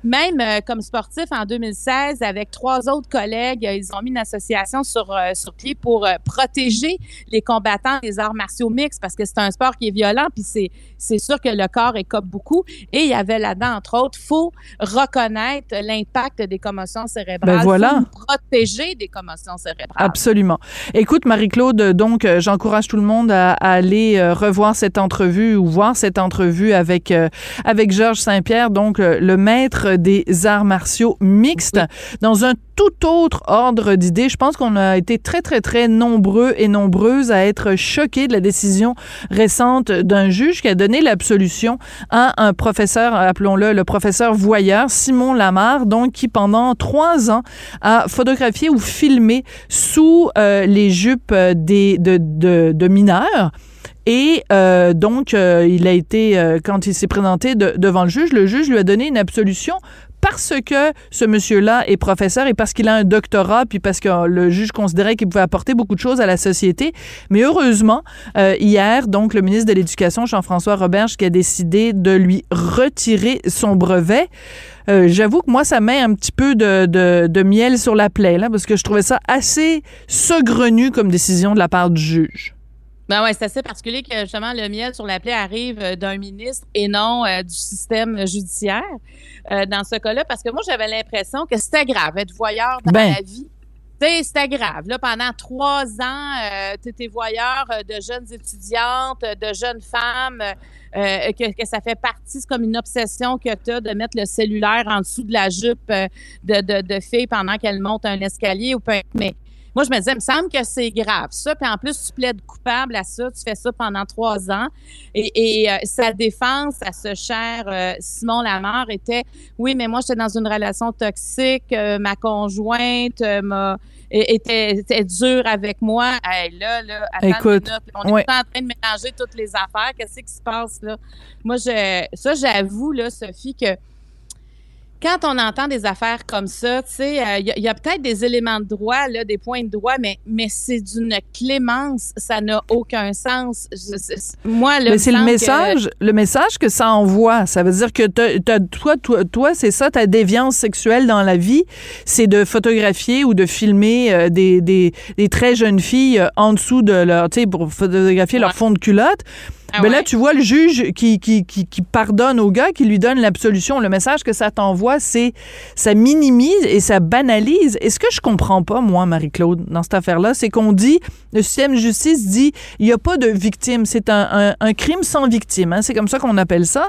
même euh, comme sportif en 2016, avec trois autres collègues, euh, ils ont mis une association sur, euh, sur pied pour euh, protéger les combattants des arts martiaux mixtes parce que c'est un sport qui est violent, puis c'est, c'est sûr que le corps écope beaucoup. Et il y avait là-dedans, entre autres, faut reconnaître l'impact des commotions cérébrales. Ben voilà. Faut protéger des commotions cérébrales. Absolument. Écoute, Marie-Claude, donc, euh, j'encourage tout le monde à, à aller revoir cette entrevue ou voir cette entrevue avec, euh, avec Georges Saint-Pierre, donc le maître des arts martiaux mixtes, dans un tout autre ordre d'idées. Je pense qu'on a été très, très, très nombreux et nombreuses à être choqués de la décision récente d'un juge qui a donné l'absolution à un professeur, appelons-le le professeur voyeur, Simon Lamar, donc qui pendant trois ans a photographié ou filmé sous euh, les jupes euh, des, de, de, de mineurs. Et euh, donc, euh, il a été, euh, quand il s'est présenté de- devant le juge, le juge lui a donné une absolution parce que ce monsieur-là est professeur et parce qu'il a un doctorat, puis parce que le juge considérait qu'il pouvait apporter beaucoup de choses à la société. Mais heureusement, euh, hier, donc, le ministre de l'Éducation, Jean-François Roberge, qui a décidé de lui retirer son brevet. Euh, J'avoue que moi, ça met un petit peu de, de, de miel sur la plaie, là, parce que je trouvais ça assez saugrenu comme décision de la part du juge. Ben ouais, c'est assez particulier que justement le miel sur la plaie arrive euh, d'un ministre et non euh, du système judiciaire euh, dans ce cas-là, parce que moi j'avais l'impression que c'était grave être voyeur dans Ben. la vie. C'était grave. Là, pendant trois ans, euh, tu étais voyeur de jeunes étudiantes, de jeunes femmes, que, que ça fait partie, c'est comme une obsession que tu as de mettre le cellulaire en dessous de la jupe de, de, de filles pendant qu'elles montent un escalier ou peu Mais moi, je me disais, il me semble que c'est grave, ça. Puis en plus, tu plaides coupable à ça. Tu fais ça pendant trois ans. Et, et euh, sa défense à ce cher euh, Simon Lamar était, oui, mais moi, j'étais dans une relation toxique. euh, ma conjointe euh, m'a était, était dure avec moi. Hey, là, là, Écoute, minute. on ouais. est en train de mélanger toutes les affaires. Qu'est-ce qui se passe là? Moi, je, ça, j'avoue, là, Sophie, que quand on entend des affaires comme ça, tu sais, euh, il y a, peut-être des éléments de droit, là, des points de droit, mais, mais c'est d'une clémence, ça n'a aucun sens. Je- moi, là, Mais c'est le message, le message que ça envoie. Ça veut dire que toi, toi, toi, c'est ça, ta déviance sexuelle dans la vie, c'est de photographier ou de filmer euh, des, des, des très jeunes filles euh, en dessous de leur, tu sais, pour photographier leur fond de culotte. Ah Ben là, tu vois le juge qui, qui, qui, qui pardonne au gars, qui lui donne l'absolution. Le message que ça t'envoie, c'est ça minimise et ça banalise. Et ce que je comprends pas, moi, Marie-Claude, dans cette affaire-là, c'est qu'on dit, le système de justice dit, il n'y a pas de victime. C'est un, un- un crime sans victime. hein. C'est comme ça qu'on appelle ça.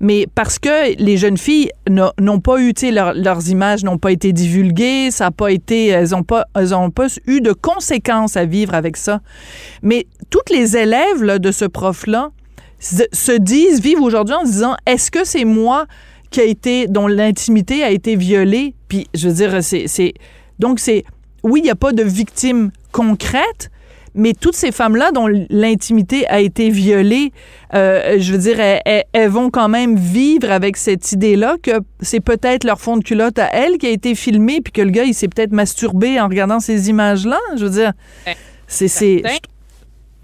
Mais parce que les jeunes filles n'ont pas eu, tu sais, leur- leurs images n'ont pas été divulguées, ça n'a pas été, elles n'ont pas, elles ont pas eu de conséquences à vivre avec ça. Mais toutes les élèves là, de ce prof-là se se disent, vivent aujourd'hui en se disant, est-ce que c'est moi qui a été, dont l'intimité a été violée? Puis, je veux dire, c'est, donc c'est, oui, il n'y a pas de victime concrète, mais toutes ces femmes-là dont l'intimité a été violée, euh, je veux dire, elles vont quand même vivre avec cette idée-là que c'est peut-être leur fond de culotte à elles qui a été filmé, puis que le gars, il s'est peut-être masturbé en regardant ces images-là. Je veux dire, c'est,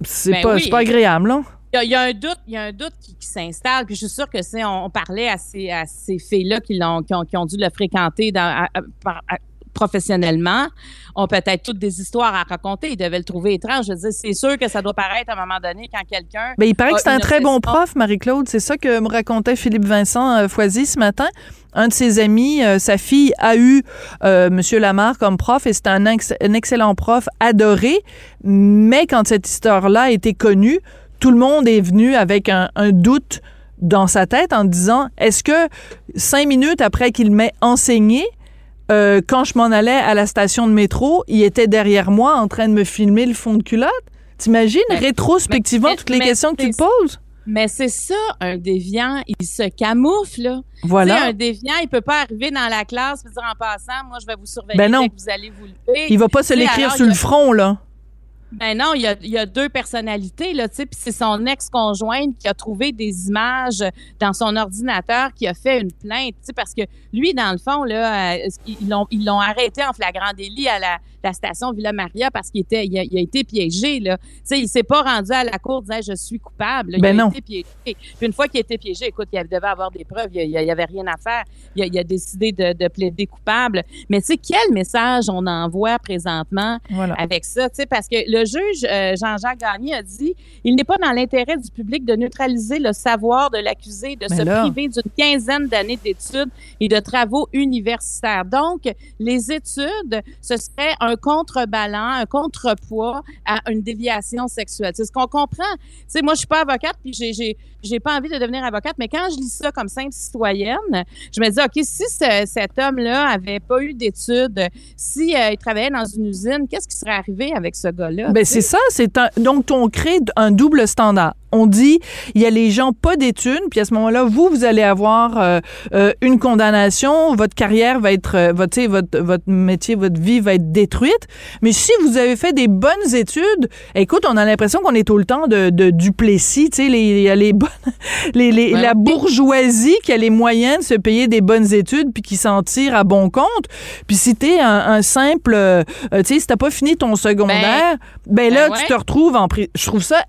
c'est, certain. c'est Ben pas, oui. pas agréable, là. Il y, a, il y a un doute, il y a un doute qui, qui s'installe. Puis je suis sûre que c'est, on, on parlait à ces, à ces filles-là qui, qui, ont, qui ont dû le fréquenter dans, à- à- par- à- professionnellement, ont peut-être toutes des histoires à raconter. Ils devaient le trouver étrange. Je veux dire, c'est sûr que ça doit paraître à un moment donné quand quelqu'un. Ben, il paraît que c'est un très bon prof, Marie-Claude. C'est ça que me racontait Philippe Vincent euh, Foisy ce matin. Un de ses amis, euh, sa fille a eu euh, Monsieur Lamar comme prof et c'est un, ex- un excellent prof adoré. Mais quand cette histoire-là a été connue, tout le monde est venu avec un, un doute dans sa tête en disant est-ce que cinq minutes après qu'il m'ait enseigné, euh, quand je m'en allais à la station de métro, il était derrière moi en train de me filmer le fond de culotte? T'imagines, rétrospectivement, mais- toutes les mais questions que tu te poses? Mais c'est ça, un déviant, il se camoufle, là. Voilà. Tu sais, un déviant, il peut pas arriver dans la classe et dire en passant, moi, je vais vous surveiller Ben non. que vous allez vous lever. Il va pas se l'écrire sur il le front, là. Ben non, il y a, deux personnalités, là, tu sais, puis c'est son ex-conjointe qui a trouvé des images dans son ordinateur qui a fait une plainte, tu sais, parce que lui, dans le fond, là, euh, ils l'ont arrêté en flagrant délit à la, la station Villa Maria parce qu'il était, il a, il a été piégé, là. Tu sais, il s'est pas rendu à la cour disant je suis coupable. là. Ben il a non. été piégé. Puis une fois qu'il a été piégé, écoute, il devait avoir des preuves, il y avait rien à faire. Il a, il a décidé de, de plaider coupable. Mais tu sais, quel message on envoie présentement Voilà. avec ça, tu sais, parce que le juge euh, Jean-Jacques Gagné a dit il n'est pas dans l'intérêt du public de neutraliser le savoir de l'accusé, de Mais se là- priver d'une quinzaine d'années d'études et de travaux universitaires. Donc, les études, ce serait un contrebalan, un contrepoids à une déviation sexuelle. C'est ce qu'on comprend. Tu sais, moi, je suis pas avocate, puis j'ai, j'ai, j'ai pas envie de devenir avocate, mais quand je lis ça comme simple citoyenne, je me dis, OK, si ce- cet homme-là avait pas eu d'études, si euh, il travaillait dans une usine, qu'est-ce qui serait arrivé avec ce gars-là? Ben c'est ça, c'est un donc on crée un double standard. On dit il y a les gens pas d'études, puis à ce moment-là vous vous allez avoir euh, euh, une condamnation, votre carrière va être euh, votre tu sais, votre votre métier, votre vie va être détruite. Mais si vous avez fait des bonnes études, écoute, on a l'impression qu'on est tout le temps de, de Duplessis, tu sais il y a les bonnes les, les- Ouais. la bourgeoisie qui a les moyens de se payer des bonnes études puis qui s'en tire à bon compte. Puis si t'es un, un simple, euh, tu sais, si t'as pas fini ton secondaire, ben, là, ben tu te retrouves en prison. Je trouve ça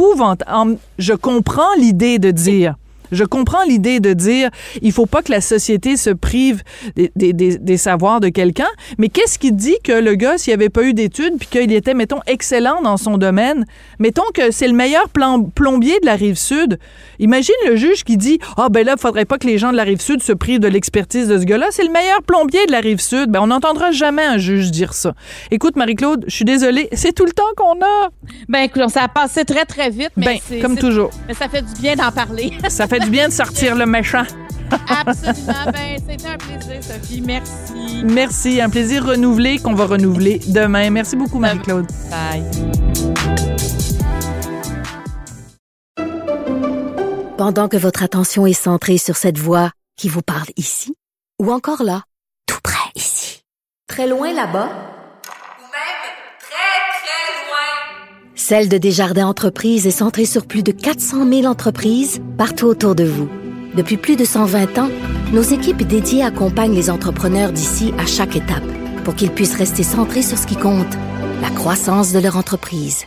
épouvantable. Je comprends l'idée de dire. Je comprends l'idée de dire il faut pas que la société se prive des, des- des- des savoirs de quelqu'un, mais qu'est-ce qui dit que le gars, s'il avait pas eu d'études puis qu'il était, mettons, excellent dans son domaine, mettons que c'est le meilleur plan- plombier de la rive sud, imagine le juge qui dit ah ben là, faudrait pas que les gens de la rive sud se privent de l'expertise de ce gars-là, c'est le meilleur plombier de la rive sud. Ben on n'entendra jamais un juge dire ça. Écoute Marie-Claude, je suis désolée, c'est tout le temps qu'on a. Ben, écoute, ça a passé très, très vite, mais Ben, comme toujours. Mais ça fait du bien d'en parler. Ça fait du bien de sortir le méchant. Absolument. Ben, c'était un plaisir, Sophie. Merci. Merci, un plaisir renouvelé qu'on va renouveler demain. Merci beaucoup, Marie-Claude. Bye. Pendant que votre attention est centrée sur cette voix qui vous parle ici, ou encore là, tout près ici, très loin là-bas, Ou même très, très loin. Celle de Desjardins Entreprises est centrée sur plus de 400 000 entreprises partout autour de vous. Depuis plus de 120 ans, nos équipes dédiées accompagnent les entrepreneurs d'ici à chaque étape pour qu'ils puissent rester centrés sur ce qui compte, la croissance de leur entreprise.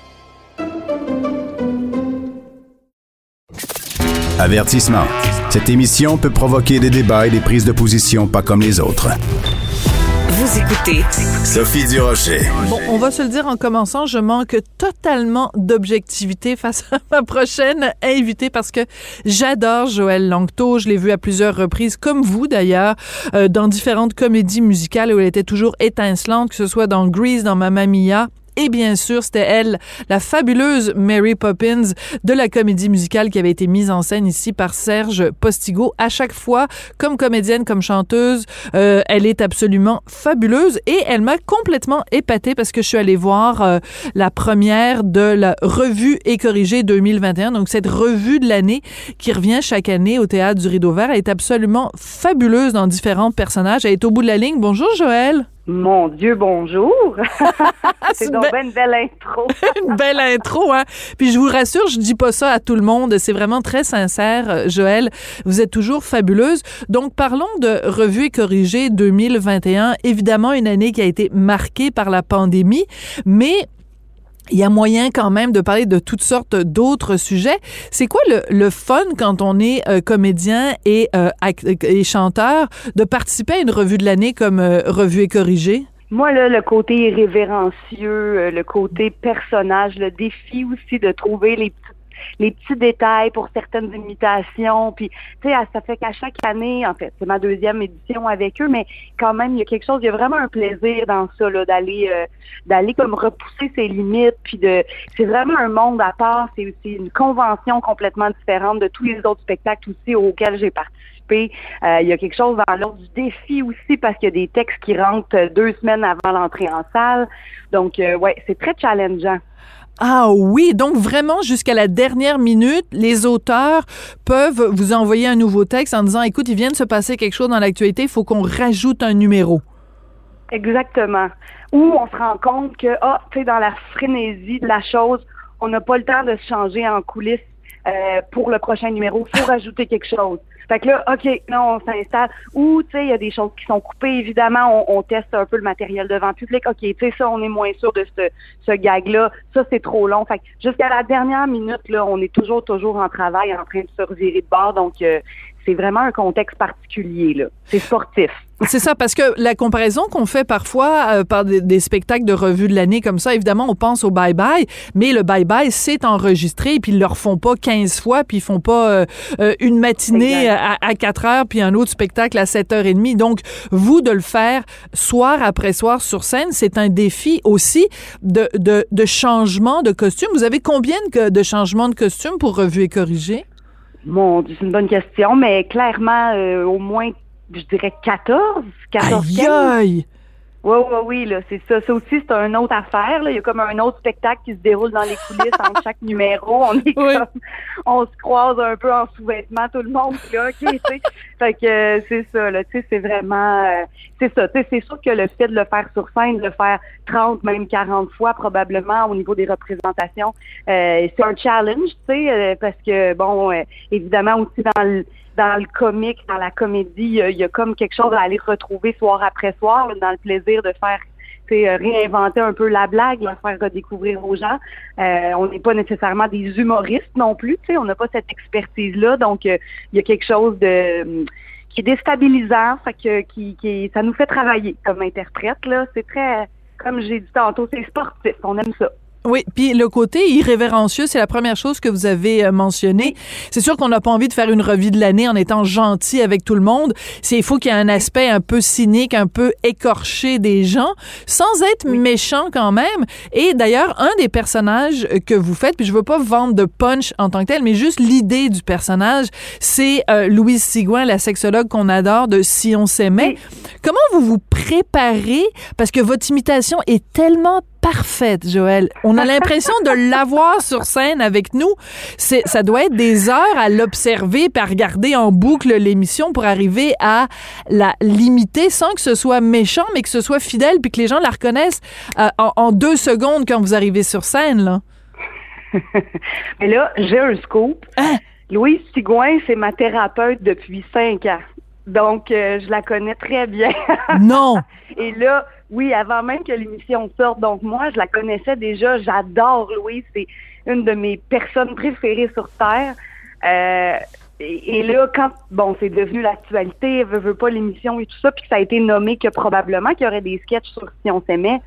Avertissement. Cette émission peut provoquer des débats et des prises de position pas comme les autres. Sophie Durocher. Bon, on va se le dire en commençant, je manque totalement d'objectivité face à ma prochaine invitée parce que j'adore Joël Langto. Je l'ai vue à plusieurs reprises, comme vous d'ailleurs, euh, dans différentes comédies musicales où elle était toujours étincelante, que ce soit dans Grease, dans Mamma Mia. Et bien sûr, c'était elle, la fabuleuse Mary Poppins de la comédie musicale qui avait été mise en scène ici par Serge Postigo. À chaque fois, comme comédienne, comme chanteuse, euh, elle est absolument fabuleuse et elle m'a complètement épatée parce que je suis allée voir euh, la première de la revue et corrigée 2021. Donc cette revue de l'année qui revient chaque année au théâtre du Rideau Vert. Elle est absolument fabuleuse dans différents personnages. Elle est au bout de la ligne. Bonjour Joël. Mon Dieu, bonjour! c'est donc ben une belle intro. une belle intro, hein? Puis je vous rassure, je dis pas ça à tout le monde. C'est vraiment très sincère, euh, Joël. Vous êtes toujours fabuleuse. Donc, parlons de Revue et corrigée 2021. Évidemment, une année qui a été marquée par la pandémie, mais il y a moyen quand même de parler de toutes sortes d'autres sujets. C'est quoi le, fun quand on est euh, comédien et, euh, et, chanteur de participer à une revue de l'année comme euh, Revue et corrigée? Moi, là, le côté révérencieux, le côté personnage, le défi aussi de trouver les petites les petits détails pour certaines imitations. Puis, tu sais, ça fait qu'à chaque année, en fait, c'est ma deuxième édition avec eux, mais quand même, il y a quelque chose, il y a vraiment un plaisir dans ça, là, d'aller, euh, d'aller comme repousser ses limites. Puis de, c'est vraiment un monde à part. C'est aussi une convention complètement différente de tous les autres spectacles aussi auxquels j'ai participé. Euh, il y a quelque chose dans l'ordre du défi aussi parce qu'il y a des textes qui rentrent deux semaines avant l'entrée en salle. Donc, euh, ouais, c'est très challengeant. Ah oui, donc vraiment jusqu'à la dernière minute, les auteurs peuvent vous envoyer un nouveau texte en disant écoute, il vient de se passer quelque chose dans l'actualité, il faut qu'on rajoute un numéro. Exactement. Ou on se rend compte que ah, tu sais dans la frénésie de la chose, on n'a pas le temps de se changer en coulisses euh, pour le prochain numéro, il faut rajouter quelque chose. Fait que là, OK, non, on s'installe. Ou, tu sais, il y a des choses qui sont coupées. Évidemment, on, teste un peu le matériel devant le public. OK, tu sais, ça, on est moins sûr de ce, ce gag-là. Ça, c'est trop long. Fait que jusqu'à la dernière minute, là, on est toujours, toujours en travail, en train de se revirer de bord. Donc, euh, c'est vraiment un contexte particulier, là. C'est sportif. C'est ça, parce que la comparaison qu'on fait parfois euh, par des, spectacles de revue de l'année comme ça, évidemment, on pense au bye-bye, mais le bye-bye, c'est enregistré, puis ils le refont pas 15 fois, puis ils font pas euh, euh, une matinée à, à, 4 heures, puis un autre spectacle à 7 heures et demie. Donc, vous, de le faire soir après soir sur scène, c'est un défi aussi de, de, de changement de costume. Vous avez combien de, de changements de costume pour revue et corriger? Mon c'est une bonne question, mais clairement, au moins je dirais 14, 14, aïe, aïe. Oui, oui, oui, là, c'est ça. Ça aussi, c'est une autre affaire. Là. Il y a comme un autre spectacle qui se déroule dans les coulisses entre chaque numéro. On est comme, on se croise un peu en sous-vêtements, tout le monde. Là, ok, fait que euh, c'est ça. Là, tu sais, c'est vraiment, euh, c'est ça. Tu sais, c'est sûr que le fait de le faire sur scène, de le faire 30, même 40 fois probablement au niveau des représentations, euh, c'est un challenge, tu sais, parce que bon, évidemment aussi dans le dans le comique, dans la comédie, il y a comme quelque chose à aller retrouver soir après soir, dans le plaisir de faire c'est réinventer un peu la blague, la faire redécouvrir aux gens. Euh, on n'est pas nécessairement des humoristes non plus, tu sais, on n'a pas cette expertise-là, donc euh, il y a quelque chose de qui est déstabilisant, fait que qui, qui ça nous fait travailler comme interprète là. C'est très, comme j'ai dit tantôt, c'est sportif, on aime ça. Oui, puis le côté irrévérencieux, c'est la première chose que vous avez euh, mentionné. C'est sûr qu'on n'a pas envie de faire une revue de l'année en étant gentil avec tout le monde. C'est il faut qu'il y ait un aspect un peu cynique, un peu écorché des gens, sans être méchant quand même. Et d'ailleurs, un des personnages que vous faites, puis je veux pas vendre de punch en tant que tel, mais juste l'idée du personnage, c'est euh, Louise Sigouin, la sexologue qu'on adore de Si on s'aimait. Comment vous vous préparez? Parce que votre imitation est tellement parfaite, Joël. On a l'impression de l'avoir sur scène avec nous. C'est, ça doit être des heures à l'observer, puis à regarder en boucle l'émission pour arriver à la limiter sans que ce soit méchant, mais que ce soit fidèle, puis que les gens la reconnaissent euh, en, deux secondes quand vous arrivez sur scène, là. mais là, j'ai un scoop. Hein? Louise Sigouin, c'est ma thérapeute depuis cinq ans. Donc, euh, je la connais très bien. Non. Et là, oui, avant même que l'émission sorte, donc moi, je la connaissais déjà. J'adore Louise. C'est une de mes personnes préférées sur Terre. Euh, et, là, quand, bon, c'est devenu l'actualité, veut, veut pas l'émission et tout ça, puis que ça a été nommé que probablement qu'il y aurait des sketchs sur Si on s'aimait,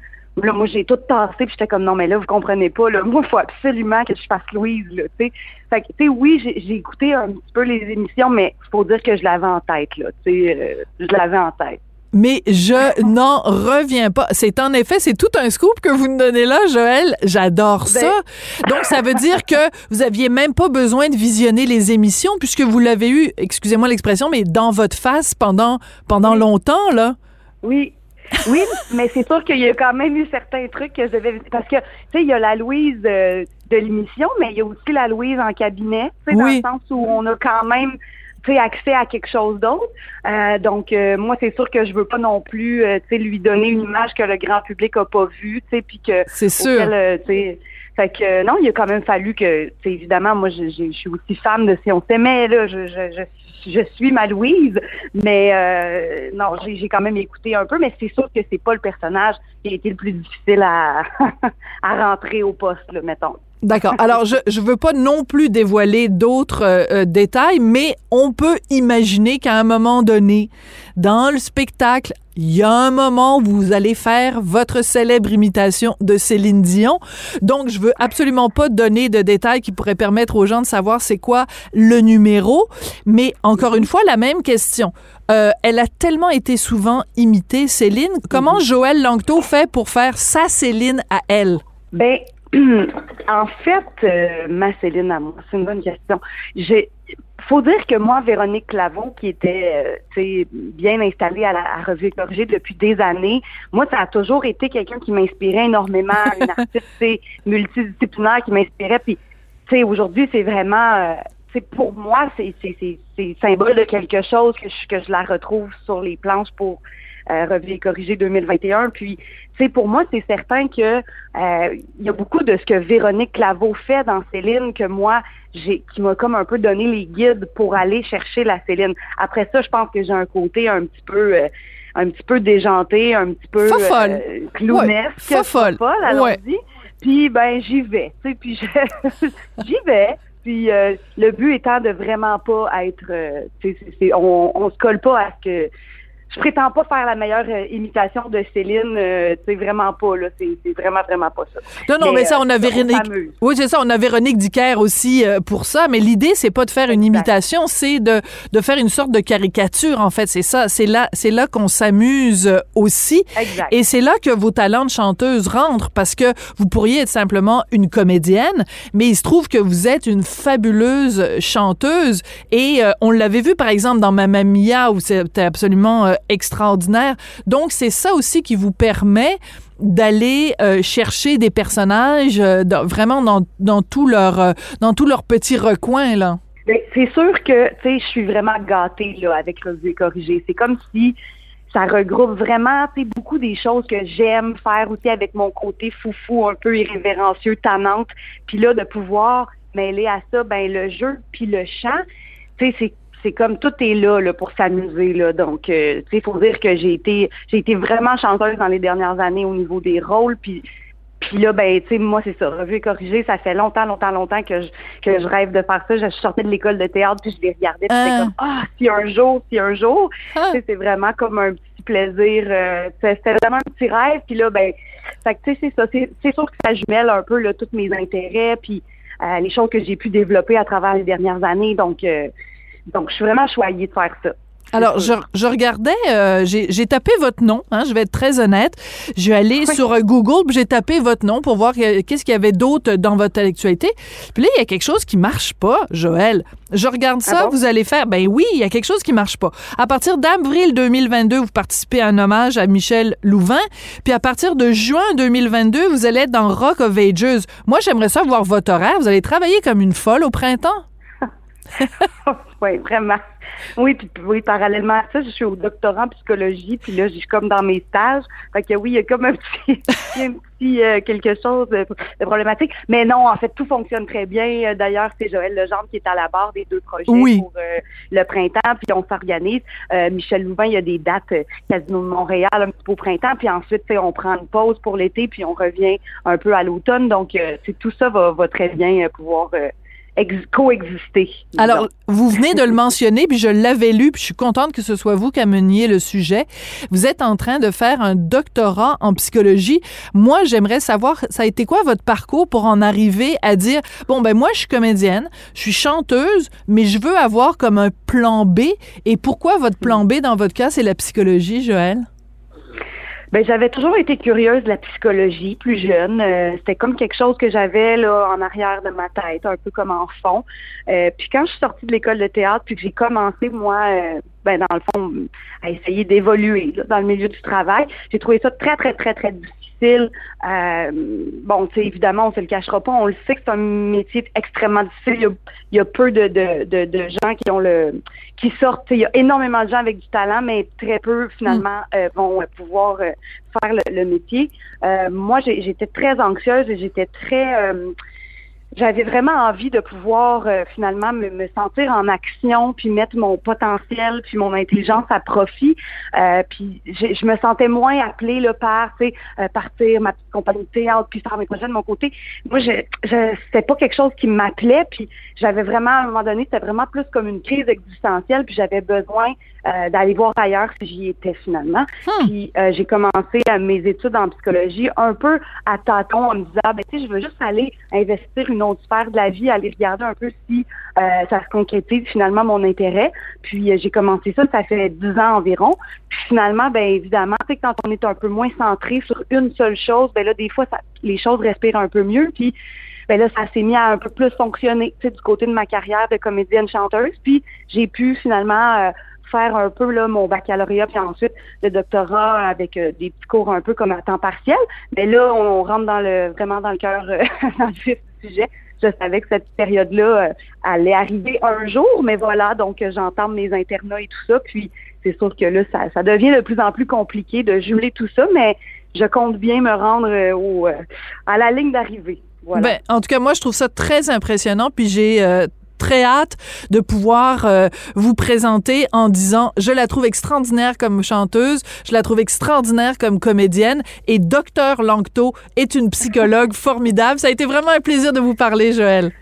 Là, moi, j'ai tout tassé, puis j'étais comme, non, mais là, vous comprenez pas, là, moi, il faut absolument que je fasse Louise, là, tu sais. Fait que, tu sais, oui, j'ai écouté un petit peu les émissions, mais faut dire que je l'avais en tête, là, tu sais, euh, je l'avais en tête. Mais je n'en reviens pas. C'est en effet, c'est tout un scoop que vous nous donnez là, Joël. J'adore ça. Donc, ça veut dire que vous aviez même pas besoin de visionner les émissions puisque vous l'avez eu, excusez-moi l'expression, mais dans votre face pendant, pendant longtemps, là. Oui. Oui, mais c'est sûr qu'il y a quand même eu certains trucs que je devais... Parce que, tu sais, il y a la Louise euh, de l'émission, mais il y a aussi la Louise en cabinet, tu sais, dans Oui. le sens où on a quand même accès à quelque chose d'autre. Euh, donc, euh, moi, c'est sûr que je veux pas non plus, euh, tu sais, lui donner une image que le grand public a pas vue, tu sais, puis que... C'est sûr. auquel, euh, fait que euh, non, il a quand même fallu que, tu sais, évidemment, moi, je, je- je suis aussi fan de Si on s'aimait, là, je, je, je, je suis ma Louise, mais euh, non, j'ai j'ai quand même écouté un peu, mais c'est sûr que c'est pas le personnage qui a été le plus difficile à, à rentrer au poste, là, mettons. D'accord. Alors, je je veux pas non plus dévoiler d'autres euh, euh, détails, mais on peut imaginer qu'à un moment donné, dans le spectacle, il y a un moment où vous allez faire votre célèbre imitation de Céline Dion. Donc, je veux absolument pas donner de détails qui pourraient permettre aux gens de savoir c'est quoi le numéro. Mais encore une fois, la même question. Euh, elle a tellement été souvent imitée, Céline. Comment Joël Langto fait pour faire sa Céline à elle? Ben, en fait, euh, ma Céline à moi, c'est une bonne question. J'ai, faut dire que moi, Véronique Clavon, qui était, euh, bien installée à la à Revue Corrigée depuis des années, moi, ça a toujours été quelqu'un qui m'inspirait énormément, une artiste, multidisciplinaire qui m'inspirait. Puis, tu sais, aujourd'hui, c'est vraiment, euh, tu sais, pour moi, c'est, c'est, c'est, c'est symbole de quelque chose que je, que je la retrouve sur les planches pour euh, Revue et Corrigée 2021. Puis, tu sais, pour moi, c'est certain que euh, il y a beaucoup de ce que Véronique Claveau fait dans Céline que moi, j'ai, qui m'a comme un peu donné les guides pour aller chercher la Céline. Après ça, je pense que j'ai un côté un petit peu, euh, un petit peu déjanté, un petit peu Fofolle. euh, clownesque, Ouais, fofolle. allons-y. Puis ben j'y vais, tu sais, puis je- j'y vais. Puis euh, le but étant de vraiment pas être, euh, on, on se colle pas à ce que je prétends pas faire la meilleure euh, imitation de Céline, euh, sais, vraiment pas, là. C'est c'est vraiment, vraiment pas ça. Non, non, mais, ça, euh, on a Véronique. Oui, c'est ça, on a Véronique Dicker aussi euh, pour ça. Mais l'idée, c'est pas de faire une imitation, c'est de, de faire une sorte de caricature, en fait. C'est ça. C'est là, c'est là qu'on s'amuse euh, aussi. Exact. Et c'est là que vos talents de chanteuse rentrent parce que vous pourriez être simplement une comédienne, mais il se trouve que vous êtes une fabuleuse chanteuse. Et euh, on l'avait vu, par exemple, dans Mamma Mia, où c'était absolument euh, extraordinaire. Donc, c'est ça aussi qui vous permet d'aller euh, chercher des personnages euh, vraiment dans, dans tout leur euh, dans tout leur petit recoin là. Ben, c'est sûr que, tu sais, je suis vraiment gâtée, là, avec Revue et Corrigée. C'est comme si ça regroupe vraiment, tu beaucoup des choses que j'aime faire aussi avec mon côté foufou, un peu irrévérencieux, tannante. Puis là, de pouvoir mêler à ça, ben, le jeu puis le chant, tu sais, c'est c'est comme tout est là, là pour s'amuser là. Donc, euh, tu sais, faut dire que j'ai été j'ai été vraiment chanteuse dans les dernières années au niveau des rôles. Puis puis là, ben, tu sais, moi, c'est ça. Revue et corrigée, ça fait longtemps, longtemps, longtemps que je, que je rêve de faire ça. Je sortais de l'école de théâtre, puis je les regardais, puis c'était Ah. comme, ah, si un jour, si un jour. Sais, c'est vraiment comme un petit plaisir. euh, c'était vraiment un petit rêve. Puis là, ben, fait que, tu sais, c'est ça. C'est c'est sûr que ça jumelle un peu, là, tous mes intérêts, puis euh, les choses que j'ai pu développer à travers les dernières années. Donc, euh, donc, je suis vraiment choyée de faire ça. Alors, je, je regardais, euh, j'ai tapé votre nom, hein, je vais être très honnête. Je vais aller sur euh, Google, j'ai tapé votre nom pour voir que- qu'est-ce qu'il y avait d'autre dans votre actualité. Puis là, il y a quelque chose qui marche pas, Joël. Je regarde ça, Ah bon? vous allez faire, ben oui, il y a quelque chose qui marche pas. À partir d'avril 2022, vous participez à un hommage à Michel Louvain, puis à partir de juin 2022, vous allez être dans Rock of Ages. Moi, j'aimerais ça voir votre horaire. Vous allez travailler comme une folle au printemps. oui, vraiment. Oui, puis oui, parallèlement à ça, je suis au doctorat en psychologie, puis là, je suis comme dans mes stages. Fait que oui, il y a comme un petit, un petit euh, quelque chose de, de problématique. Mais non, en fait, tout fonctionne très bien. Euh, D'ailleurs, c'est Joël Legendre qui est à la barre des deux projets Oui. pour euh, le printemps, puis on s'organise. Euh, Michel Louvain, il y a des dates Casino de Montréal un petit peu au printemps, puis ensuite, on prend une pause pour l'été, puis on revient un peu à l'automne. Donc, euh, c'est tout ça va, va très bien pouvoir euh, coexister. Alors, vous venez de le mentionner, puis je l'avais lu, puis je suis contente que ce soit vous qui ameniez le sujet. Vous êtes en train de faire un doctorat en psychologie. Moi, j'aimerais savoir, ça a été quoi votre parcours pour en arriver à dire, bon, ben moi, je suis comédienne, je suis chanteuse, mais je veux avoir comme un plan B. Et pourquoi votre plan B, dans votre cas, c'est la psychologie, Joël? Ben, j'avais toujours été curieuse de la psychologie plus jeune. Euh, C'était comme quelque chose que j'avais là en arrière de ma tête, un peu comme en fond. Euh, puis quand je suis sortie de l'école de théâtre, puis que j'ai commencé moi, euh, ben dans le fond, à essayer d'évoluer dans le milieu du travail, j'ai trouvé ça très très très très difficile. Euh, bon, tu sais, évidemment, on se le cachera pas, on le sait que c'est un métier extrêmement difficile. Il y a, il y a peu de, de, de, de gens qui ont le qui sortent. Il y a énormément de gens avec du talent, mais très peu finalement euh, vont euh, pouvoir euh, faire le, le métier. Euh, moi, j'étais très anxieuse et j'étais très euh, j'avais vraiment envie de pouvoir euh, finalement me, me sentir en action, puis mettre mon potentiel, puis mon intelligence à profit. Euh, puis je me sentais moins appelée là, par tu sais, euh, partir ma petite compagnie de théâtre, puis faire mes projets de mon côté. Moi, je, je c'était pas quelque chose qui m'appelait, puis j'avais vraiment, à un moment donné, c'était vraiment plus comme une crise existentielle, puis j'avais besoin euh, d'aller voir ailleurs si j'y étais finalement. Puis euh, j'ai commencé euh, mes études en psychologie un peu à tâtons en me disant, ben, tu sais, je veux juste aller investir une autre sphère de la vie, aller regarder un peu si euh, ça se concrétise finalement mon intérêt. Puis euh, j'ai commencé ça, ça fait dix ans environ. Puis finalement, ben évidemment, tu sais, quand on est un peu moins centré sur une seule chose, ben là, des fois, ça, les choses respirent un peu mieux. Puis ben là, ça s'est mis à un peu plus fonctionner, tu sais, du côté de ma carrière de comédienne chanteuse. Puis j'ai pu finalement euh, faire un peu là mon baccalauréat, puis ensuite le doctorat avec euh, des petits cours un peu comme à temps partiel. Mais là, on, rentre dans le vraiment dans le cœur, euh, dans le du sujet. Je savais que cette période-là euh, allait arriver un jour, mais voilà, donc j'entame mes internats et tout ça. Puis c'est sûr que là, ça, devient de plus en plus compliqué de jumeler tout ça, mais je compte bien me rendre au, à la ligne d'arrivée. Ben, en tout cas, moi, je trouve ça très impressionnant, puis j'ai euh, très hâte de pouvoir euh, vous présenter en disant je la trouve extraordinaire comme chanteuse, je la trouve extraordinaire comme comédienne et docteur Langto est une psychologue formidable. Ça a été vraiment un plaisir de vous parler, Joël.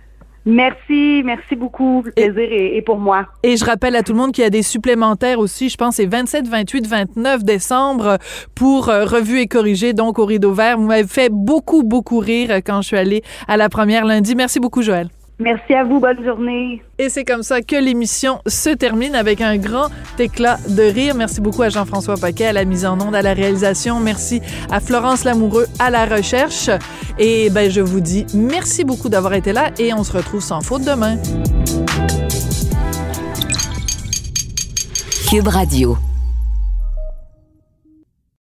Merci, merci beaucoup. Le plaisir est, est pour moi. Et je rappelle à tout le monde qu'il y a des supplémentaires aussi, je pense c'est 27, 28, 29 décembre pour euh, Revue et Corrigé, donc au Rideau Vert. Vous m'avez fait beaucoup, beaucoup rire euh, quand je suis allée à la première lundi. Merci beaucoup, Joël. Merci à vous. Bonne journée. Et c'est comme ça que l'émission se termine avec un grand éclat de rire. Merci beaucoup à Jean-François Paquet à la mise en onde, à la réalisation. Merci à Florence Lamoureux à la recherche. Et ben, je vous dis merci beaucoup d'avoir été là et on se retrouve sans faute demain. Cube Radio.